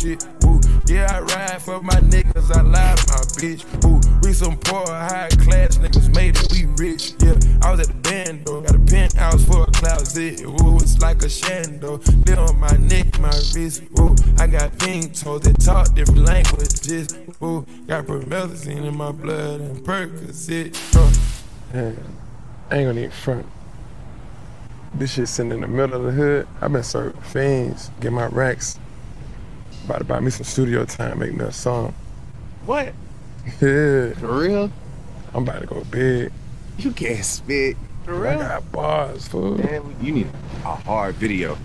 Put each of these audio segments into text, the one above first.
shit. Yeah, I ride for my niggas, I lie my bitch. Ooh, we some poor, high class niggas made it, we rich. Yeah, I was at the band though, got a penthouse for a closet. It's like a shando. Live on my neck, my wrist. Ooh, I got pink toes that talk different languages. Ooh, got promethazine in my blood and Percocet. Uh. Yeah, I ain't gonna need front. This shit sitting in the middle of the hood. I've been serving fiends, get my racks. About to buy me some studio time, make me a song. What? Yeah, For real? I'm about to go big. You can't spit. For real? I got bars, fool. Damn, you need a hard video.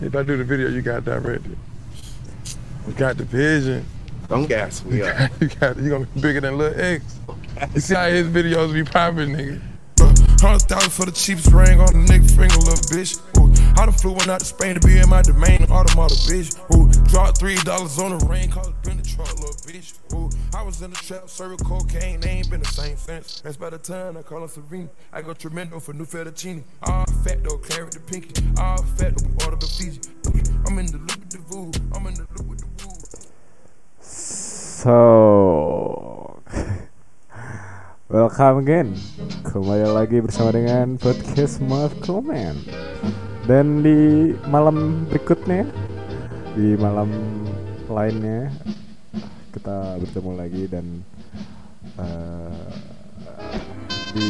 If I do the video, you got directed. You got the vision. Don't gas me You up. got, you got, you gonna be bigger than Lil X. You see how his videos be popping, nigga. Hundred thousand for the cheapest ring on the nigga finger, little bitch. Ooh, I done flew one out to Spain to be in my domain, automata, bitch. Ooh, dropped three dollars on the ring, cause it been the truck, little bitch. Ooh, I was in the trap, serving cocaine, they ain't been the same since. That's by the time I call her Serena. I go tremendo for new fettuccine. All fat though, carry the pinky. All fat though, we order the Fiji. I'm in the loop with the voo, I'm in the loop with the voo. So, welcome again. Kembali lagi bersama dengan podcast Maaf Komen. Dan di malam berikutnya, di malam lainnya, kita bertemu lagi dan eh, di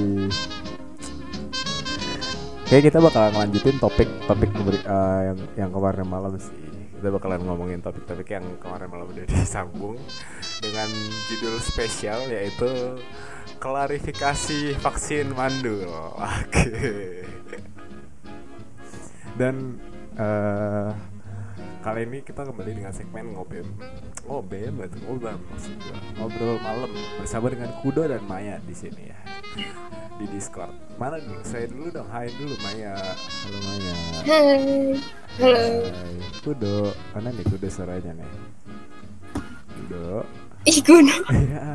kayak kita bakal ngelanjutin topik topik keberi- eh, yang yang kemarin malam sih. Kita bakalan ngomongin topik-topik yang kemarin malam udah disambung dengan judul spesial yaitu klarifikasi vaksin mandul oke. Dan eh, kali ini kita kembali dengan segmen ngobem ngobem itu ngobam maksud gua. ngobrol malam bersama dengan Kudo dan Maya di sini ya di Discord. Mana dulu? Saya dulu dong. Hai dulu Maya. Halo Maya. Hai. Halo. Hai. Kudo. Mana nih Kudo suaranya nih? Kudo. Ih, gunung. Iya.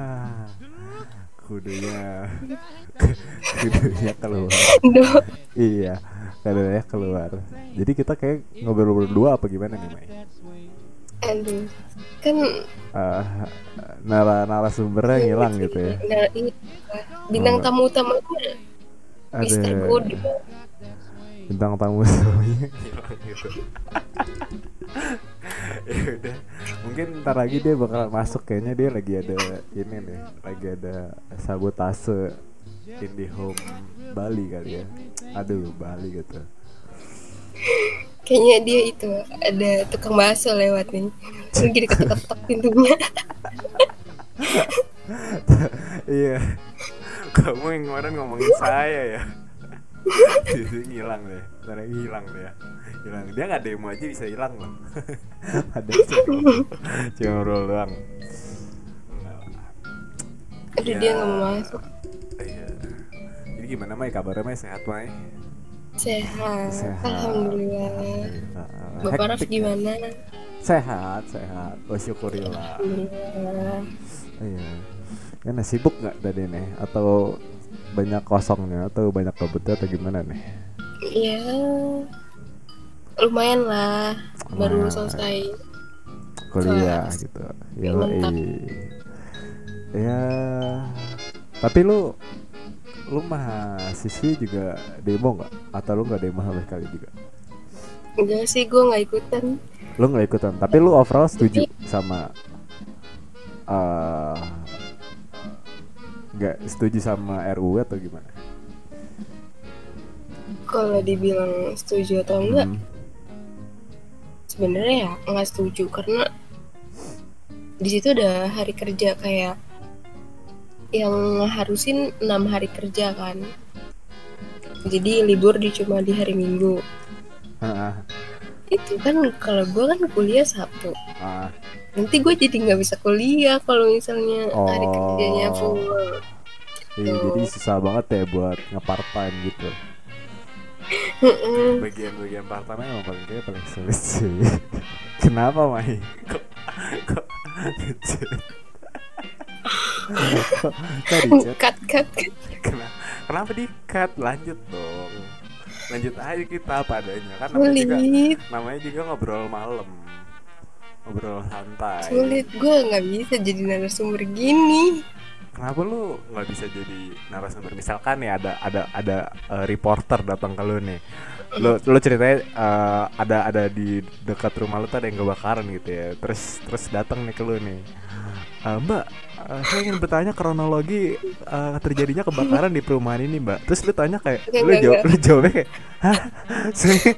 Kudonya. Kudonya keluar. Do. iya. Kudonya keluar. Jadi kita kayak ngobrol berdua apa gimana nih Maya? Aduh. Kan Eh, nara narasumbernya ngilang gitu ya. nah, ini bintang Oh. tamu utamanya Mister Ada Kudo. bintang tamu semuanya hilang gitu. ya udah mungkin ntar lagi dia bakal masuk kayaknya dia lagi ada ini nih lagi ada sabotase Indihome Bali kali ya. Aduh Bali gitu. Kayaknya dia itu ada tukang bakso lewat nih. Lagi diketok-ketok pintunya. iya. Kamu yang kemarin ngomongin saya ya. Jadi ngilang deh. Lagi hilang deh ya hilang. Dia nggak demo aja bisa hilang loh. Ada cuma doang. Aduh dia nggak mau masuk. Iya. Jadi gimana Mai kabarnya Mai sehat Mai? Sehat. Sehat. Alhamdulillah. Uh, Bapak Raf ya? gimana? Sehat, sehat. Oh syukurillah. Alhamdulillah. Iya. Karena sibuk nggak tadi nih? Atau banyak kosongnya? Atau banyak kabutnya? Atau gimana nih? Ya lumayan lah. Baru Lumayan. selesai. Kuliah Kelas. gitu. Ya. Tapi lu lu mahasiswi juga demo nggak? Atau lu nggak demo sama sekali juga? Enggak sih gue nggak ikutan. lu nggak ikutan tapi lu overall setuju sama eh nggak setuju sama RUU atau gimana? Kalau dibilang setuju atau enggak, Hmm. sebenarnya ya nggak setuju karena di situ udah hari kerja kayak yang harusin enam hari kerja kan jadi libur di cuma di hari minggu Ah, itu kan kalau gue kan kuliah sabtu ah, nanti gue jadi nggak bisa kuliah kalau misalnya hari Oh. kerjanya full iya, Tuh. jadi susah banget ya buat nge-part time gitu. Bagian-bagian part time emang paling kayak paling sulit sih. Kenapa Mai? Kok kok cut cut cut. Kenapa, kenapa di cut? Lanjut dong. Lanjut aja kita apa adanya kan namanya juga namanya juga ngobrol malam. Ngobrol santai. Sulit. Gue nggak bisa jadi narasumber gini. Kenapa lu nggak bisa jadi narasumber? Misalkan nih ada ada ada eh, reporter datang ke lu nih. Lu lu ceritanya eh, ada ada di dekat rumah lu tuh ada yang kebakaran gitu ya. Terus terus datang nih ke lu nih. "Eh, mbak eh, saya ingin bertanya kronologi eh, terjadinya kebakaran di perumahan ini mbak. Terus lu tanya kayak Enggak, lu jawab lu jawabnya kayak hah?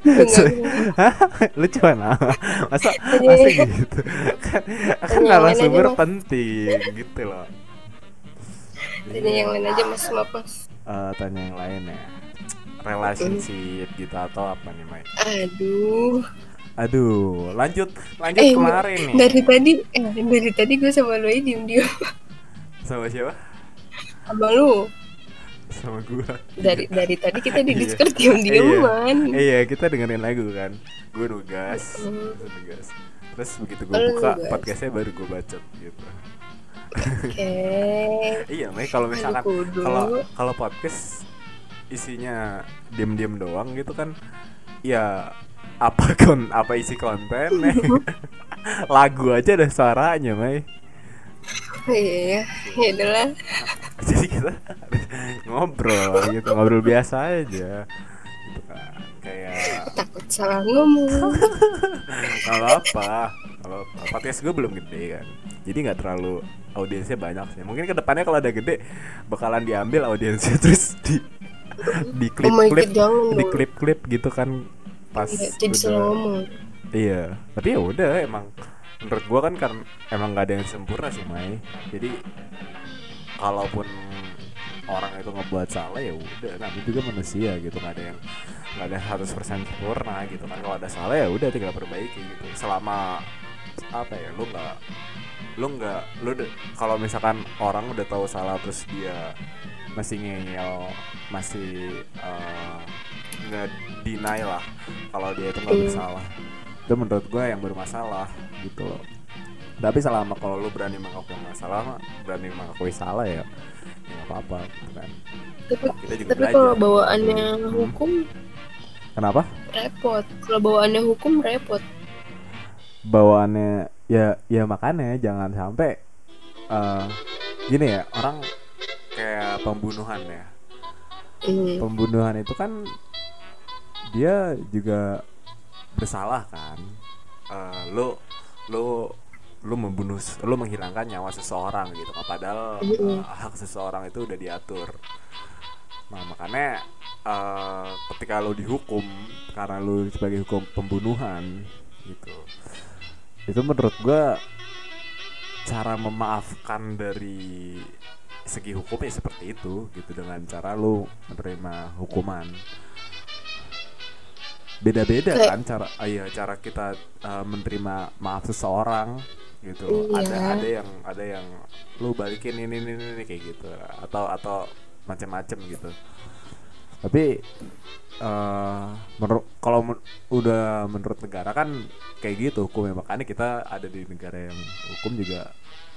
Enggak. Hah? lu cuma nama masa masa gitu? Kan kan narasumber Mas. penting gitu loh. Tanya yang lain aja mas mapas Eh, tanya yang lain ya. Relationship gitu atau apa nih Mai aduh aduh lanjut lanjut eh kemarin nih. dari tadi eh dari tadi gue sama lu aja diem diem sama siapa? Sama lu. Sama gua. Dari dari tadi kita di Iya. discord diem dieman iya iya kita dengerin lagu kan. Gue nugas gua nugas. Terus begitu gue buka podcastnya baru gue bacot gitu. Oke. Iya kalau misalkan kalau kalau podcast isinya diem-diem doang gitu kan ya apa kon apa isi konten lagu aja ada suaranya Mai Oh, iya ya adalah jadi kita ngobrol gitu ngobrol biasa aja. Gitu kan kayak takut salah ngomong. Kalau apa kalau podcast gue belum gede kan. Jadi nggak terlalu audiensnya banyak sih. Mungkin ke depannya kalau ada gede bakalan diambil audiensnya terus di di klip Oh klip jangan di klip klip gitu kan pas Iya, jadi udah- ngomong Iya, tapi ya udah emang menurut gua kan kan emang gak ada yang sempurna sih Mai. Jadi kalaupun orang itu ngebuat salah ya udah, itu juga manusia gitu nggak ada yang nggak ada 100% sempurna gitu kan. Kalau ada salah ya udah tinggal perbaiki gitu. Selama apa ya lu nggak lu nggak lu kalau misalkan orang udah tahu salah terus dia masih ngeyel masih eh, deny lah kalau dia itu nggak Hmm. bersalah. Itu menurut gue yang bermasalah gitu loh. Tapi selama kalau lu berani mengakui masalah mah, berani mengakui salah ya ya nggak apa-apa gitu kan. Tapi kita juga tapi belajar. kalau bawaannya hukum kenapa? repot. Kalau bawaannya hukum repot. Bawaannya ya ya makanya jangan sampai eh, gini ya orang kayak pembunuhan ya. Hmm. pembunuhan itu kan dia juga bersalah kan. Eh, lu lu lu membunuh lu menghilangkan nyawa seseorang gitu kan. Padahal eh, hak seseorang itu udah diatur. Nah makanya eh, ketika lu dihukum karena lu sebagai hukum pembunuhan gitu itu menurut gua cara memaafkan dari segi hukumnya seperti itu gitu dengan cara lu menerima hukuman beda-beda Kayak- kan cara ah, iya cara kita uh, menerima maaf seseorang gitu. Iya. ada ada yang ada yang lu balikin ini ini ini kayak gitu. Atau atau macam-macam gitu tapi menurut kalau men- udah menurut negara kan kayak gitu hukumnya. Makanya kita ada di negara yang hukum juga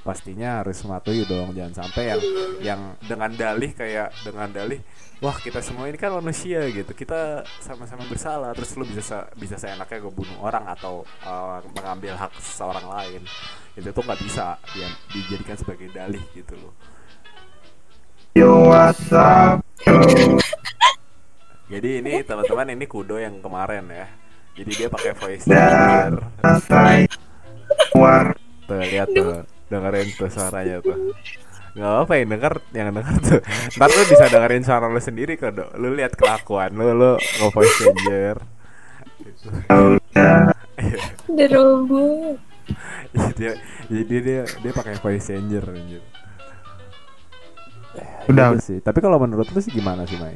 pastinya harus mematuhi dong. Jangan sampai yang yang dengan dalih kayak dengan dalih wah kita semua ini kan manusia gitu. Kita sama-sama bersalah terus lu bisa bisa seenaknya ngebunuh orang atau eh, mengambil hak seseorang lain. Itu tuh nggak bisa dia dijadikan sebagai dalih gitu loh jadi ini teman-teman ini kudo yang kemarin ya. Jadi dia pakai voice changer tuh lihat tuh dengerin tuh suaranya tuh. Nggak apa yang denger yang denger tuh. Ntar lu bisa dengerin suara lu sendiri kok dok. Lu lihat kelakuan lu lu nge voice changer. Udah robot dia jadi dia dia pakai voice changer anjir. Udah, Gitu sih. Tapi kalau menurut lu sih gimana sih Mai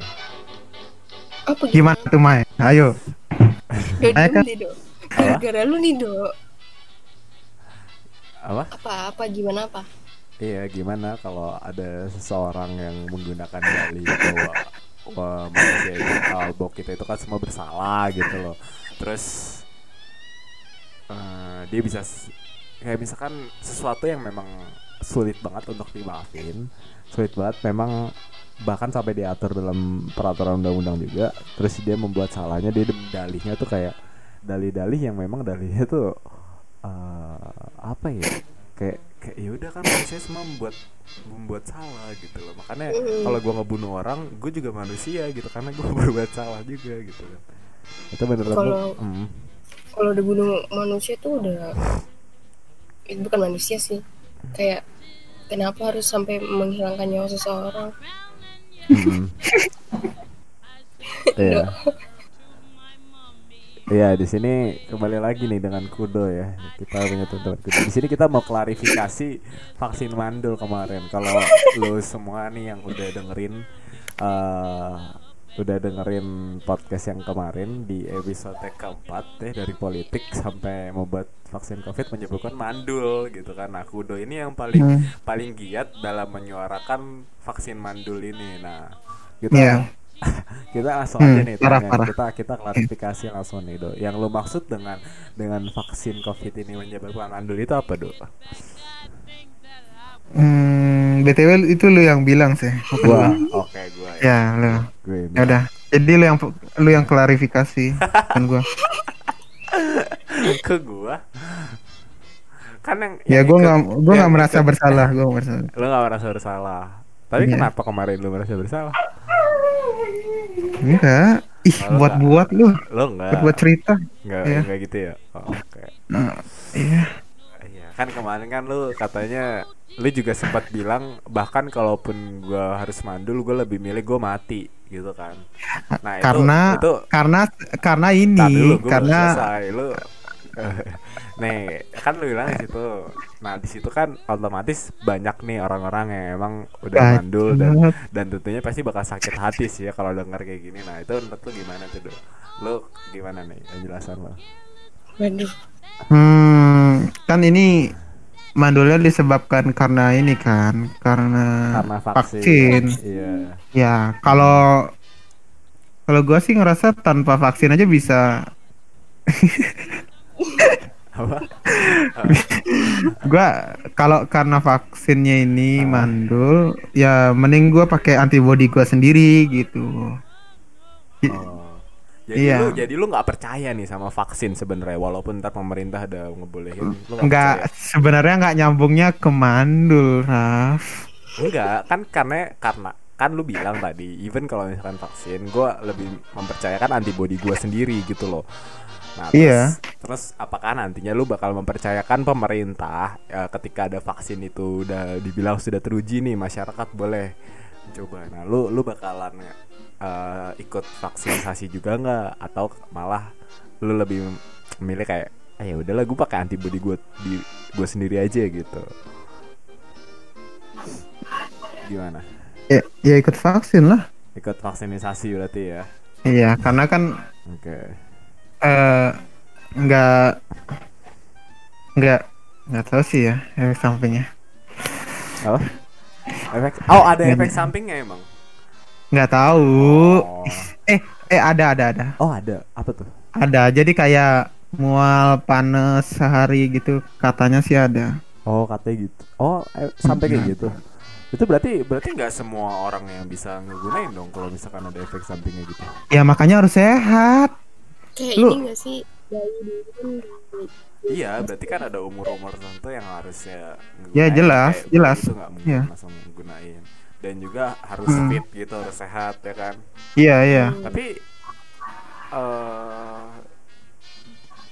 apa Gimana tuh Mai? Ayo. kan- gara-gara lu nih do apa apa apa gimana apa Iya, gimana kalau ada seseorang yang menggunakan dalih bahwa wah, manusia itu uh, bahwa kita itu kan semua bersalah gitu loh. Terus eh, dia bisa kayak misalkan sesuatu yang memang sulit banget untuk dimaafin, sulit banget memang bahkan sampai diatur dalam peraturan undang-undang juga. Terus dia membuat salahnya dia dalihnya tuh kayak dalih-dalih yang memang dalihnya tuh eh, apa ya kayak kayak ya udah kan manusia semua membuat membuat salah gitu loh makanya Mm. kalau gua ngebunuh orang gue juga manusia gitu karena gue berbuat salah juga gitu kan itu bener-bener Kalau- Hmm. kalau udah bunuh manusia tuh udah itu bukan manusia sih kayak kenapa harus sampai menghilangkan nyawa seseorang Hmm. Iya. Iya di sini kembali lagi nih dengan Kudo ya kita punya teman Kudo. Di sini kita mau klarifikasi vaksin mandul kemarin. Kalau lu semua nih yang udah dengerin eh udah dengerin podcast yang kemarin di episode keempat deh dari politik sampai membuat vaksin covid menyebutkan mandul gitu kan. Nah Kudo ini yang paling Hmm. paling giat dalam menyuarakan vaksin mandul ini. Nah kita Iya. kita langsung Hmm, aja nih parah, tanya. parah. kita kita klarifikasi langsung nih do yang lu maksud dengan dengan vaksin covid ini menyebabkan mandul itu apa do Hmm, BTW itu lu yang bilang sih. gua oke gua ya, Ya, lu. gue Ya udah. Jadi lu yang lu yang klarifikasi kan gua. ke gua kan yang Ya yang gua nggak gua nggak merasa ikut- bersalah, gua merasa. lu nggak merasa bersalah tapi Iya. kenapa kemarin lu merasa bersalah Enggak. Ih, buat-buat lu. lu nggak Buat-buat cerita. nggak Iya. nggak gitu ya oh, oke Nah, iya. Kan kemarin kan lu katanya lu juga sempat bilang bahkan kalaupun gua harus mandul gua lebih milih gua mati gitu kan. Nah, itu karena itu karena karena ini dulu, karena selesai. lu Nih, kan lu bilang di situ. Nah, di situ kan otomatis banyak nih orang-orang yang emang udah mandul dan dan tentunya pasti bakal sakit hati sih ya kalau denger kayak gini. Nah, itu menurut lu gimana tuh, Do? Lu gimana nih penjelasan lo? Waduh hmm, kan ini mandulnya disebabkan karena ini kan karena, Karena vaksin. vaksin. Iya. Ya, kalau kalau gua sih ngerasa tanpa vaksin aja bisa Apa? gua kalau karena vaksinnya ini mandul ya mending gua pakai antibody gua sendiri gitu. Oh. Jadi Iya. lu jadi lu nggak percaya nih sama vaksin sebenarnya walaupun ntar pemerintah udah ngebolehin lu nggak Enggak percaya. sebenarnya nggak nyambungnya ke mandul, Raf. Enggak, kan karena karena kan lu bilang tadi even kalau misalkan vaksin gua lebih mempercayakan antibody gua sendiri gitu loh. Nah, terus, Iya. terus apakah nantinya lu bakal mempercayakan pemerintah ya, ketika ada vaksin itu udah dibilang sudah teruji nih masyarakat boleh coba. Nah, lu lu bakalan eh, ikut vaksinasi juga nggak atau malah lu lebih memilih kayak ah ya udahlah gue pakai antibody gue di gue sendiri aja gitu. Gimana? Ya, ya ikut vaksin lah. Ikut vaksinisasi berarti ya. Iya, karena kan Oke. eh nggak nggak nggak tahu sih ya efek sampingnya. Apa? Efek Oh, ada efek sampingnya emang. Nggak tahu. Oh. Eh eh ada ada ada Oh, ada. Apa tuh? ada. Jadi kayak mual panas sehari gitu katanya sih ada. Oh, katanya gitu. Oh, eh, sampai kayak gitu. Itu berarti berarti nggak semua orang yang bisa ngegunain dong kalau misalkan ada efek sampingnya gitu. Ya makanya harus sehat. kayak Lu- ini gak sih kan Iya, berarti kan ada umur-umur tertentu yang harusnya Ya, ngegunain, jelas, jelas. Itu nggak mungkin Iya. langsung menggunain. Dan juga harus Hmm. fit gitu, harus sehat ya kan. Iya iya. Tapi eh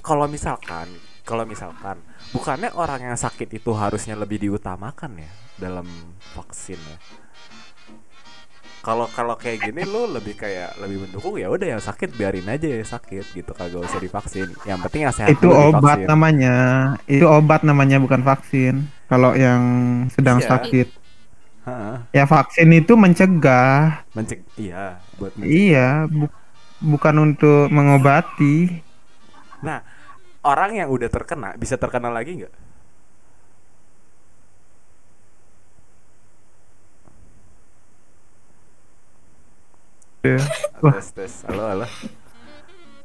kalau misalkan, kalau misalkan bukannya orang yang sakit itu harusnya lebih diutamakan ya dalam vaksin ya. Kalau kalau kayak gini lu lebih kayak lebih mendukung ya udah yang sakit biarin aja ya sakit gitu kagak usah divaksin. Yang penting yang sehat Itu obat divaksin. namanya. Itu obat namanya bukan vaksin. Kalau yang sedang Iya. sakit. Heeh. Ya vaksin itu mencegah. Menceg iya buat mencegah. Iya, bu- bukan untuk mengobati. Nah, orang yang udah terkena bisa terkena lagi nggak? Wah. Tes tes. Halo halo.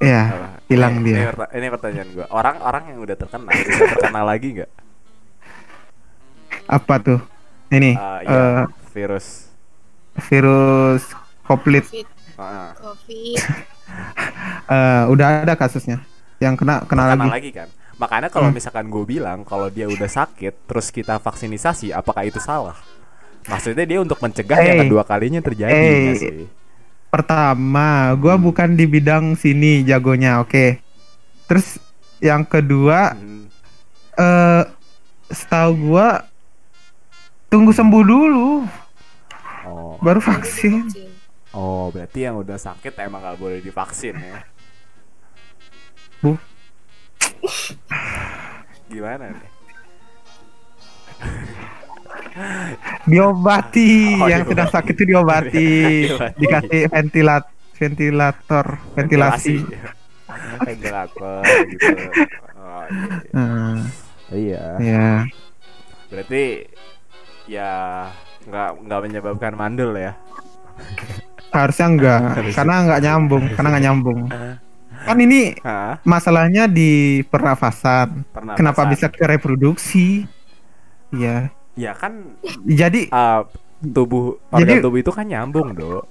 Ya, halo. hilang Ini- dia. Ini, perta- ini pertanyaan gua. Orang-orang yang udah terkena bisa terkena lagi nggak? Apa tuh? Ini Ah, eh, iya, virus. virus koplit covid Ah, covid eh, udah ada kasusnya. Yang kena kena terkena lagi. lagi kan? makanya kalau Hmm. misalkan gue bilang kalau dia udah sakit terus kita vaksinisasi apakah itu salah maksudnya dia untuk mencegah yang Eh. kedua kalinya terjadi nggak sih Pertama, gua bukan di bidang sini jagonya, oke. Terus yang kedua, Hmm. eh setahu gua tunggu sembuh dulu oh baru vaksin. oh berarti yang udah sakit emang nggak boleh divaksin ya Bu. gimana nih Diobati, Oh, yang diobati. sedang sakit itu diobati, Diobati. dikasih ventilat ventilator, ventilasi. ventilator gitu oh, iya. Hmm, iya ya. berarti ya nggak nggak menyebabkan mandul ya Harusnya enggak, karena enggak nyambung, karena enggak nyambung. Kan ini Hah? masalahnya di pernafasan. Pernapasan. Kenapa bisa ke reproduksi? Ya. ya kan Jadi uh, tubuh organ Jadi- tubuh itu kan nyambung dok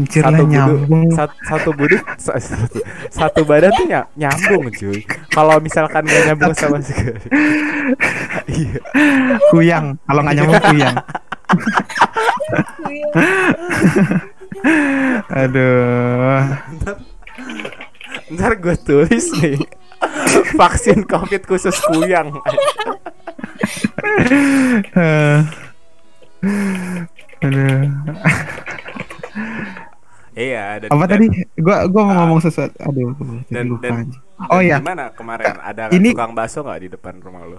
anjir lah satu budu, nyambung. satu, satu budu sa- satu, satu badan tuh ny- nyambung cuy kalau misalkan nggak nyambung sama sekali iya Kuyang, kalau nggak nyambung kuyang. Aduh. ntar gue tulis nih vaksin covid khusus kuyang. Aduh. Iya dan, Apa dan- tadi? Gua gua mau ngomong sesuatu. Aduh, dan, lupa dan, aja. Oh dan ya, gimana kemarin ada Ini- tukang bakso nggak di depan rumah lo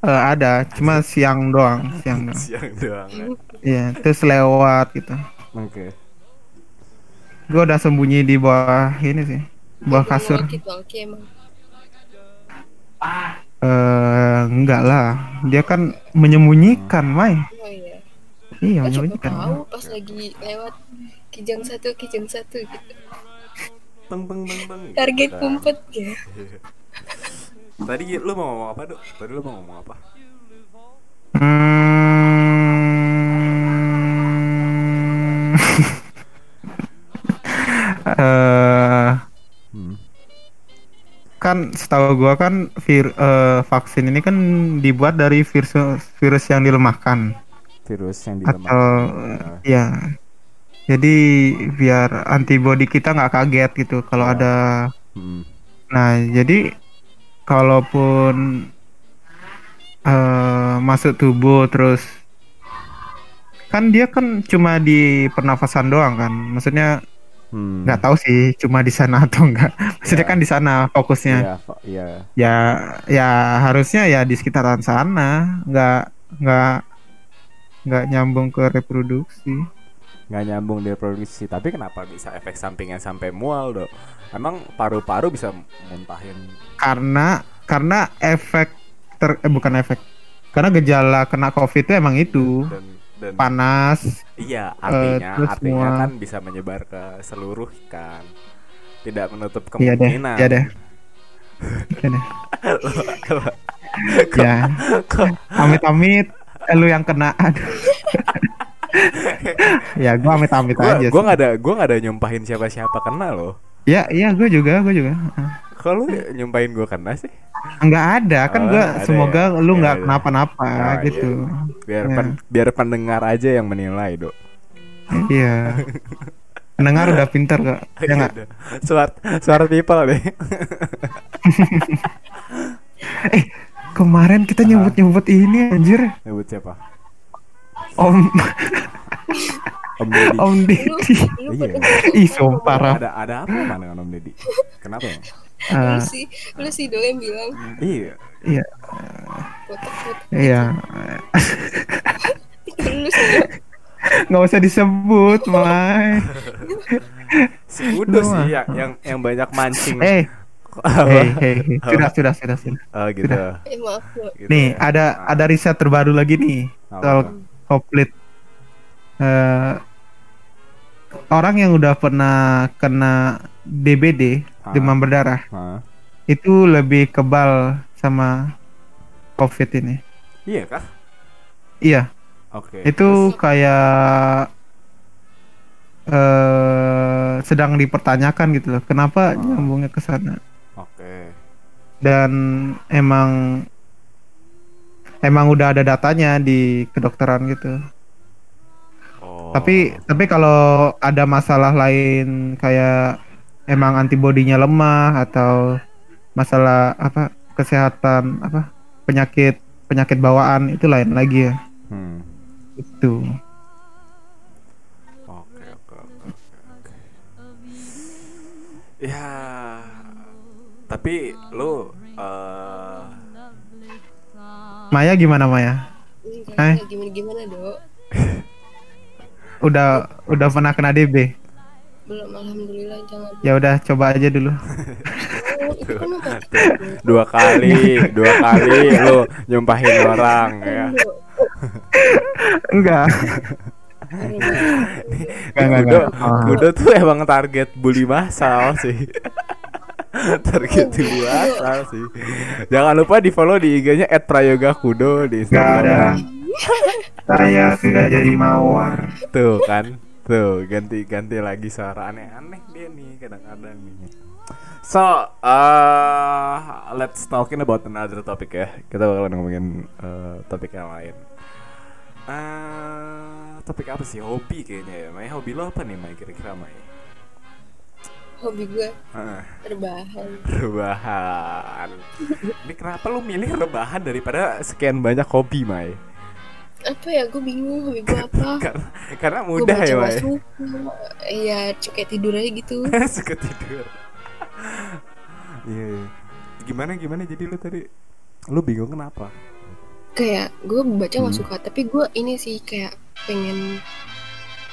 eh, ada, cuma siang doang, siang doang. siang doang ya. Iya, terus lewat gitu. oke Gua udah sembunyi di bawah ini sih, bawah kasur. Eh, enggak lah. Dia kan menyembunyikan, Mai. Oh iya. Iya, Kan siapa menyembunyikan. tahu pas lagi lewat kijang satu kijang satu gitu. Beng, beng, beng, gitu Target kan. kumpet ya. Tadi lu mau ngomong apa, Dok? Tadi lu mau ngomong apa? Hmm. Eh, Hmm. kan setahu gua kan vir, eh, vaksin ini kan dibuat dari virus virus yang dilemahkan Virus yang atau dilemahkan. ya jadi biar antibodi kita nggak kaget gitu kalau Oh. ada Hmm. nah jadi kalaupun eh, masuk tubuh terus kan dia kan cuma di pernafasan doang kan maksudnya Hmm. nggak tahu sih cuma di sana atau enggak maksudnya Ya. kan di sana fokusnya Pak. Iya. ya ya harusnya ya di sekitaran sana nggak nggak nggak nyambung ke reproduksi. Nggak nyambung di produksi tapi kenapa bisa efek sampingnya sampai mual dok? Emang paru-paru bisa muntahin karena karena efek ter eh, bukan efek. Karena gejala kena covid itu emang itu. Dan dan panas iya artinya Eh, terus artinya mual. kan bisa menyebar ke seluruh kan tidak menutup iya deh kemungkinan. iya deh. Iya deh. Ya amit amit lu yang kena. Aduh ya gua amit amit gua aja gua sih. nggak ada gua nggak ada nyumpahin siapa siapa kena loh. Ya iya gua juga gua juga. Kalau nyumpahin gua kena sih? Nggak ada kan Oh, gua ada semoga ya? lu Iya, nggak iya. kenapa-napa Oh, gitu. Biar Ya. pen- biar pendengar aja yang menilai dok. Iya. Pendengar udah pintar kok. Ya nggak? Smart smart people deh. Eh kemarin kita nyebut nyebut ini anjir. Nyebut siapa? Om. Om Deddy. Om Deddy. Lu Iya. ih sumpah Raf. ada ada apa mana dengan Om Deddy? Kenapa ya? Ah, lu sih lu sih do yang bilang. Iya. Iya. Iya. Lu sih Do. nggak usah disebut Mai. Si Udo Lu sih yang yang yang banyak mancing. Eh? Hei hei hei. sudah sudah sudah sudah oh gitu, eh maaf do Gitu nih ya. ada ada riset terbaru lagi nih Apa soal komplit Eh, orang yang udah pernah kena DBD Ah. demam berdarah Hah? itu lebih kebal sama COVID ini. iya kah Iya, oke itu kayak eh sedang dipertanyakan gitu loh. Kenapa Ah. nyambungnya ke sana? Dan emang emang udah ada datanya di kedokteran gitu. Oh. Tapi tapi kalau ada masalah lain kayak emang antibodinya lemah atau masalah apa kesehatan apa penyakit penyakit bawaan itu lain lagi ya. Hmm. Itu. Oke oke. oke. Ya, tapi lu eh Maya gimana Maya? Eh? Enggak, gimana gimana dok? Udah udah pernah kena DB? Belum, alhamdulillah jangan. Ya udah coba aja dulu. Oh, itu kan dua kali, dua kali lu nyumpahin orang ya. Enggak. Enggak enggak enggak. Oh. Kudo tuh emang target bully massal sih. target massal sih. Jangan lupa di follow di IG-nya @prayogakudo di. Instagram. Saya sudah jadi mawar. Tuh kan, tuh ganti-ganti lagi suara aneh-aneh dia nih kadang-kadang nih. So, uh, let's talking about another topic ya. Kita bakalan ngomongin uh, topik yang lain. Uh, topik apa sih? Hobi kayaknya ya. Mai hobi lo apa nih, Mai kira-kira Mai? Hobi gue Uh, rebahan. rebahan. Ini kenapa lu milih rebahan daripada sekian banyak hobi, Mai? Apa ya? Gue bingung hobi gue apa. Karena karena mudah ya, Mai. suka. Iya, kayak tidur aja gitu. suka tidur iya iya. gimana gimana jadi lu tadi lu bingung kenapa kayak gue baca nggak Hmm. suka, tapi gue ini sih kayak pengen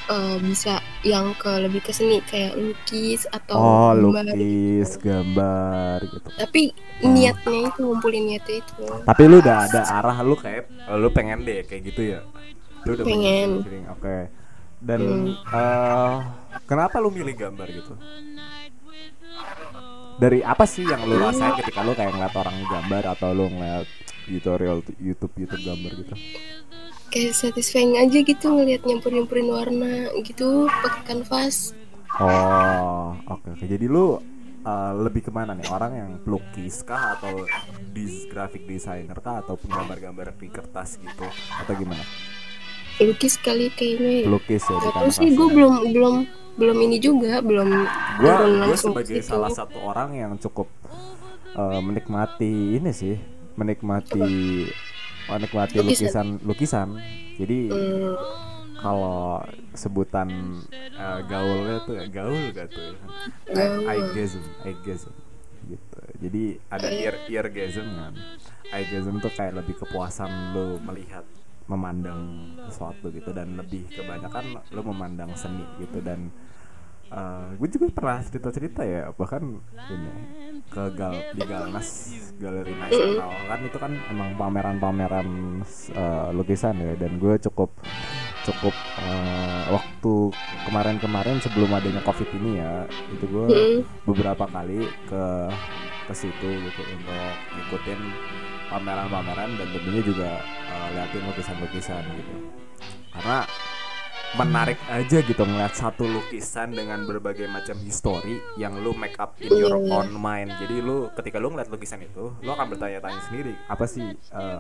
eh, bisa yang ke lebih ke seni kayak lukis atau oh gambar lukis gitu. gambar gitu Tapi Hmm. niatnya itu ngumpulin niatnya itu. tapi lu udah ada arah lu kayak lu pengen deh kayak gitu ya lu udah Pengen. oke dan Hmm. eh, kenapa lu milih gambar gitu dari apa sih yang lu rasain ketika lu kayak ngeliat orang gambar atau lu ngeliat tutorial YouTube YouTube gambar gitu Kayak satisfying aja gitu ngelihat nyampur-nyampurin warna gitu pakai kanvas. Oh, oke oke. Jadi lu uh, lebih ke mana nih? Orang yang pelukis kah atau dis graphic designer kah atau gambar-gambar di kertas gitu atau gimana? Lukis kali kayaknya. ya. Pelukis ya kanvas. sih, gue belum belum belum ini juga, belum Gua turun gua langsung sebagai situ. salah satu orang yang cukup uh, menikmati ini sih, menikmati menikmati Lukisan. lukisan. Jadi Hmm, kalau sebutan uh, gaulnya tuh gaul gak tuh? Eyegasm, eyegasm gitu. Jadi ada ear eargasm kan. Eyegasm tuh kayak lebih kepuasan lo melihat memandang sesuatu gitu dan lebih kebanyakan lo memandang seni gitu dan gue juga pernah cerita-cerita ya bahkan ini ke gal di Galnas Galeri Nasional. Kan itu kan emang pameran-pameran eh, lukisan ya dan gue cukup cukup eh, waktu kemarin-kemarin sebelum adanya covid ini ya itu gue Mm. beberapa kali ke ke situ gitu untuk ngikutin pameran-pameran dan tentunya juga eh, liatin lukisan-lukisan gitu. Karena menarik aja gitu ngeliat satu lukisan dengan berbagai macam histori yang lu make up in your Iya, iya. own mind jadi lu ketika lu ngeliat lukisan itu lu akan bertanya-tanya sendiri apa sih eh,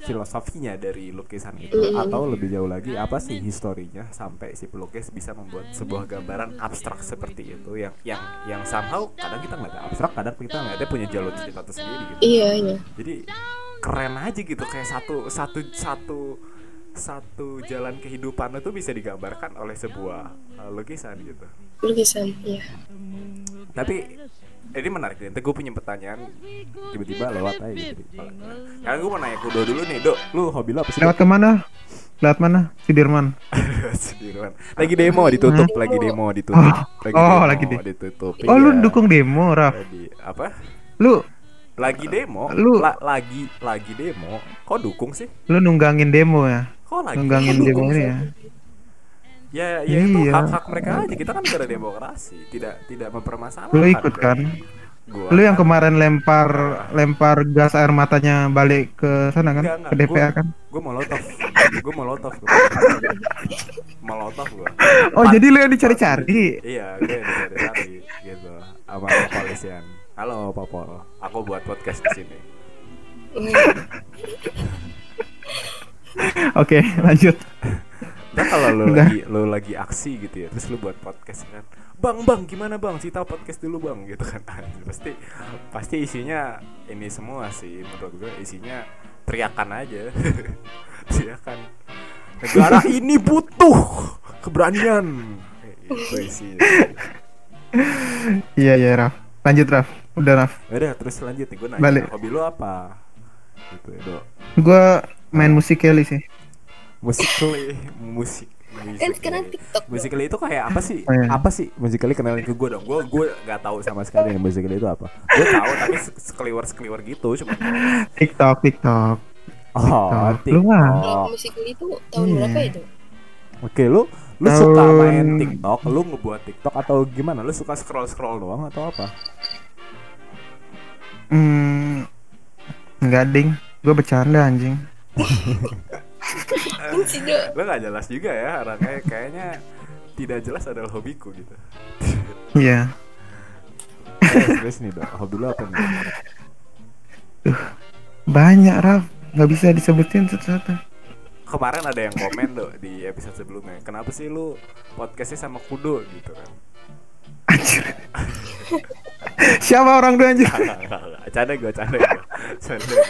filosofinya dari lukisan itu Mm. atau lebih jauh lagi apa sih historinya sampai si pelukis bisa membuat sebuah gambaran abstrak seperti itu yang yang yang somehow kadang kita ngeliatnya abstrak kadang kita ngeliatnya punya jalur cerita tersendiri gitu Iya, iya. jadi keren aja gitu kayak satu satu satu satu jalan kehidupan itu bisa digambarkan oleh sebuah uh, lukisan gitu Lukisan, iya. tapi ini menarik nih gue punya pertanyaan tiba-tiba lewat aja gitu karena gue mau nanya kudo dulu nih dok lu hobi lo apa sih Lewat ke mana? Lewat mana? Sidirman. Sudirman. lagi demo ditutup lagi demo ditutup Oh, lagi oh, demo, lagi di- ditutup Oh lu iya. dukung demo, Raf? Lagi- apa Lu lagi demo Lu- La- lagi lagi demo kok dukung sih lu nunggangin demo ya? Kok lagi Nunggangin demo ini ya? ya ya itu Iya. hak hak mereka aja kita kan negara demokrasi tidak tidak mempermasalahkan Lu ikut kan? gua Lu yang kan- kemarin lempar lempar gas air matanya balik ke sana kan? Enggak, enggak. Ke DPA Gua- kan? gue molotov gue molotov gue molotov gue Oh, jadi lu yang dicari-cari. iya gue yang dicari-cari gitu sama kepolisian Halo Popol, aku buat podcast di sini. Oke, lanjut. Ntar kalau Udah. lagi lu lagi aksi gitu ya, terus lu buat podcast kan. Bang, bang, gimana bang? Cita podcast dulu bang, gitu kan. pasti pasti isinya ini semua sih menurut gue isinya teriakan aja. teriakan. Negara ini butuh keberanian. Eh, Itu isinya. Iya, iya, Raf. Lanjut, Raf. Udah, Raf. Udah, terus lanjut nih gue nanya, Balik. hobi lu apa? Gitu ya, Dok. Gue main musik Kelly sih. Musically, musik. Kan sekarang TikTok. bro. Musically itu kayak apa sih? Oh, iya. Apa sih musically kenalin ke gue dong? Gue gue nggak tahu sama sekali nih musically itu apa. Gue tahu tapi se- sekeliwar sekeliwar gitu cuma. TikTok, TikTok. Oh, TikTok. Lu mah. Kalau TikTok. musik itu tahun Iya. berapa itu? Oke, lu lu Tahun- suka main TikTok? Lu ngebuat TikTok atau gimana? Lu suka scroll scroll doang atau apa? Hmm, enggak ding. Gue bercanda anjing. Lu nggak jelas juga ya orangnya kayaknya tidak jelas adalah hobiku gitu. Iya. Eh, serius nih dong, hobi lu apa nih? Banyak, Raf. Nggak bisa disebutin satu-satu. Kemarin ada yang komen dong di episode sebelumnya. Kenapa sih lu podcastnya sama Kudo gitu kan? Anjir. Siapa orang tuh anjir? canda gue, canda gue, canda gue.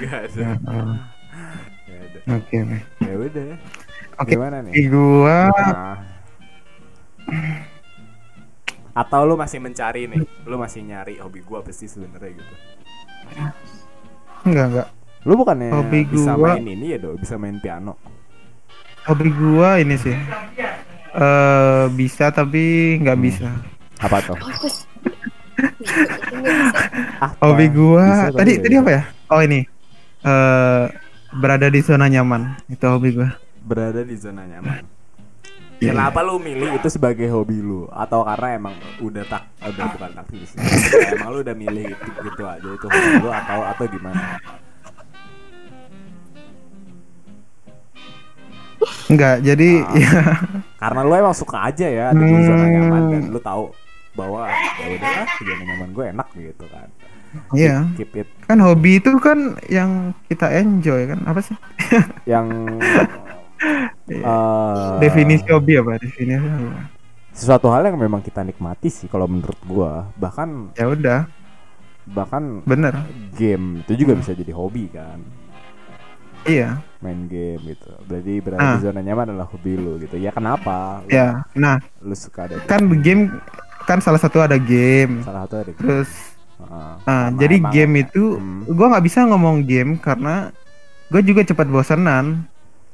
Gak ada, Ya. Nggak ada. Oke, oke. Ya udah. Oke. Gimana nih? Di gua Nah. Atau lu masih mencari nih? Lu masih nyari hobi gua apa sih sebenarnya gitu? enggak enggak. Lu bukannya Hobi bisa gua- main ini ya dong? Bisa main piano? Hobi gua ini sih. Eh bisa tapi Hmm. nggak bisa. Apa tuh? Apa? Hobi gua Bisa tadi nggak tadi apa ya? Oh ini. Eh berada di zona nyaman. Itu hobi gua. Berada di zona nyaman. Iya. Kenapa lu milih itu sebagai hobi lu? Atau karena emang udah tak udah bukan sih. emang lu udah milih itu gitu aja itu hobi lu atau atau gimana? Enggak, jadi Ah. ya Karena lu emang suka aja ya di zona Hmm. nyaman dan lu tahu bahwa ya udah zona nyaman gue enak gitu kan. iya. Keep it Kan hobi itu kan yang kita enjoy kan apa sih? yang eh, Definisi hobi apa? Definisi apa? sesuatu hal yang memang kita nikmati sih kalau menurut gua. Bahkan Ya udah, bahkan bener. game itu juga bisa jadi hobi kan. Iya. main game gitu. Berarti berada Ah. di zona nyaman adalah hobi lu gitu. Ya kenapa? Lu, Ya. Nah, Lu suka ada kan game kan salah satu ada game. salah satu ada game. Terus Heeh. Nah, jadi emang- game itu Hmm. gua nggak bisa ngomong game karena gue juga cepat bosanan.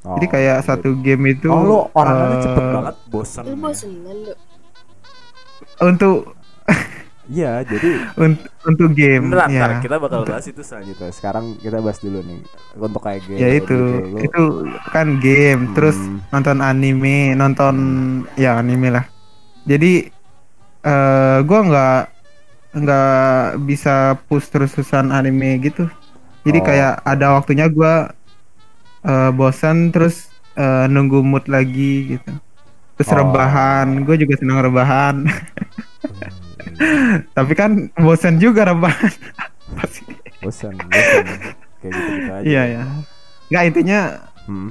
Oh, jadi kayak gitu. satu game itu Oh lu orangnya eh, cepet banget bosan. Lu ya? bosenan Dok. untuk Iya, jadi un- untuk game Bentar, ya. kita bakal bahas itu selanjutnya. Sekarang kita bahas dulu nih untuk kayak game. ya itu gitu, lu- itu kan game terus Hmm. nonton anime nonton ya anime lah jadi eh gua nggak nggak bisa push terus-terusan anime gitu jadi Oh. kayak ada waktunya gua eh, bosan terus eh, nunggu mood lagi gitu terus Oh. rebahan gue juga senang rebahan tapi kan bosan juga rebahan Pasti. bosan, bosan. kayak gitu gitu aja. iya ya nggak intinya Hmm.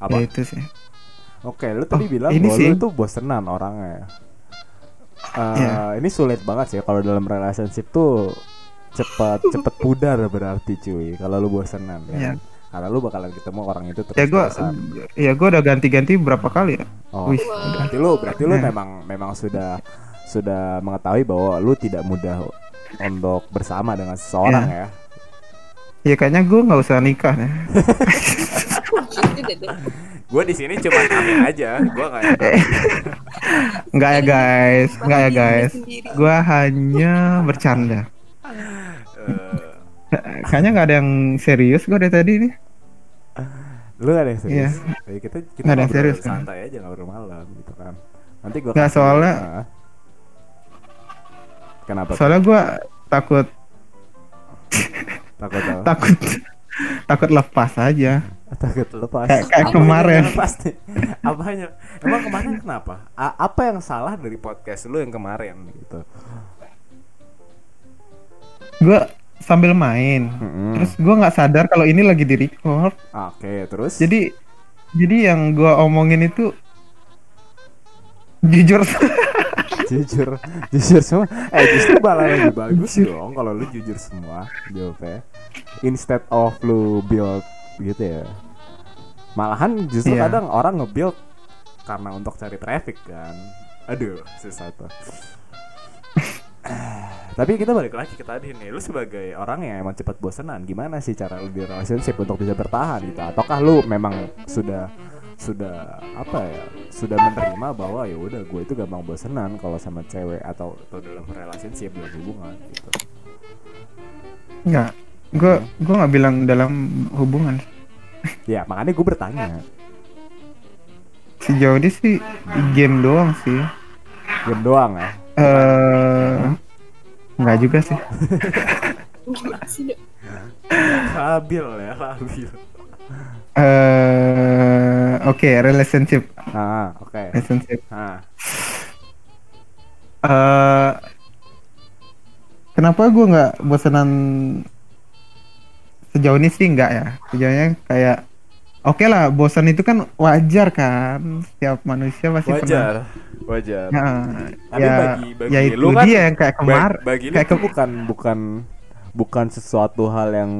Apa? ya itu sih Oke, lu tadi Oh, bilang ini bahwa sih. lu tuh bosenan orangnya. Eh, Iya. Ini sulit banget sih kalau dalam relationship tuh cepat cepat pudar berarti cuy kalau lu bosenan ya. Iya. Karena lu bakalan ketemu orang itu terus ya gue ya gue udah ganti-ganti berapa kali ya Oh, Wih, berarti lu berarti lu Nah. memang memang sudah sudah mengetahui bahwa lu tidak mudah untuk bersama dengan seseorang ya. ya kayaknya gue nggak usah nikah ya. Gue di sini cuma aja, gue nggak nggak ya guys nggak ya guys gue hanya bercanda eh, kayaknya nggak ada yang serius gue dari tadi nih lu gak ada yang serius. Iya. Jadi kita kita Nggak ada yang serius, kan? santai aja ngobrol malam gitu kan. Nanti gue Nggak, soalnya- Kenapa? tuh? soalnya gue takut Takut apa? takut takut lepas aja takut lepas Kayak- kayak kemarin. nih? apanya? Emang kemarin kenapa? A- apa yang salah dari podcast lu yang kemarin gitu? Gue sambil main. Mm-mm. terus gue nggak sadar kalau ini lagi di record oke terus? Jadi jadi yang gue omongin itu jujur. Jujur jujur semua. Eh justru malah lebih bagus dong kalau lu jujur semua jawabnya instead of lu build gitu ya malahan justru Iya. kadang orang nge-build karena untuk cari traffic kan. Aduh susah tuh. Tapi kita balik lagi ke tadi nih. Lu sebagai orang yang emang cepat bosenan gimana sih cara lu di relationship untuk bisa bertahan gitu? Ataukah lu memang sudah sudah apa ya sudah menerima bahwa ya udah gue itu gampang bosenan kalau sama cewek atau atau dalam relationship dalam hubungan gitu? Nggak. Gue gue nggak bilang dalam hubungan ya makanya gue bertanya. Sejauh ini sih game doang sih. Game doang ya? Eh nggak juga sih. Labil ya labil. Eh oke relationship. Ah oke. Relationship. Ah. Eh kenapa gue nggak bosanan sejauh ini sih nggak ya. Sejauhnya kayak oke lah bosan itu kan wajar kan. Setiap manusia pasti pernah. Wajar wajar. Nah, Tapi ya, bagi- bagi ya itu lu kan- dia yang kayak kemar bagi kayak ke- bukan bukan bukan sesuatu hal yang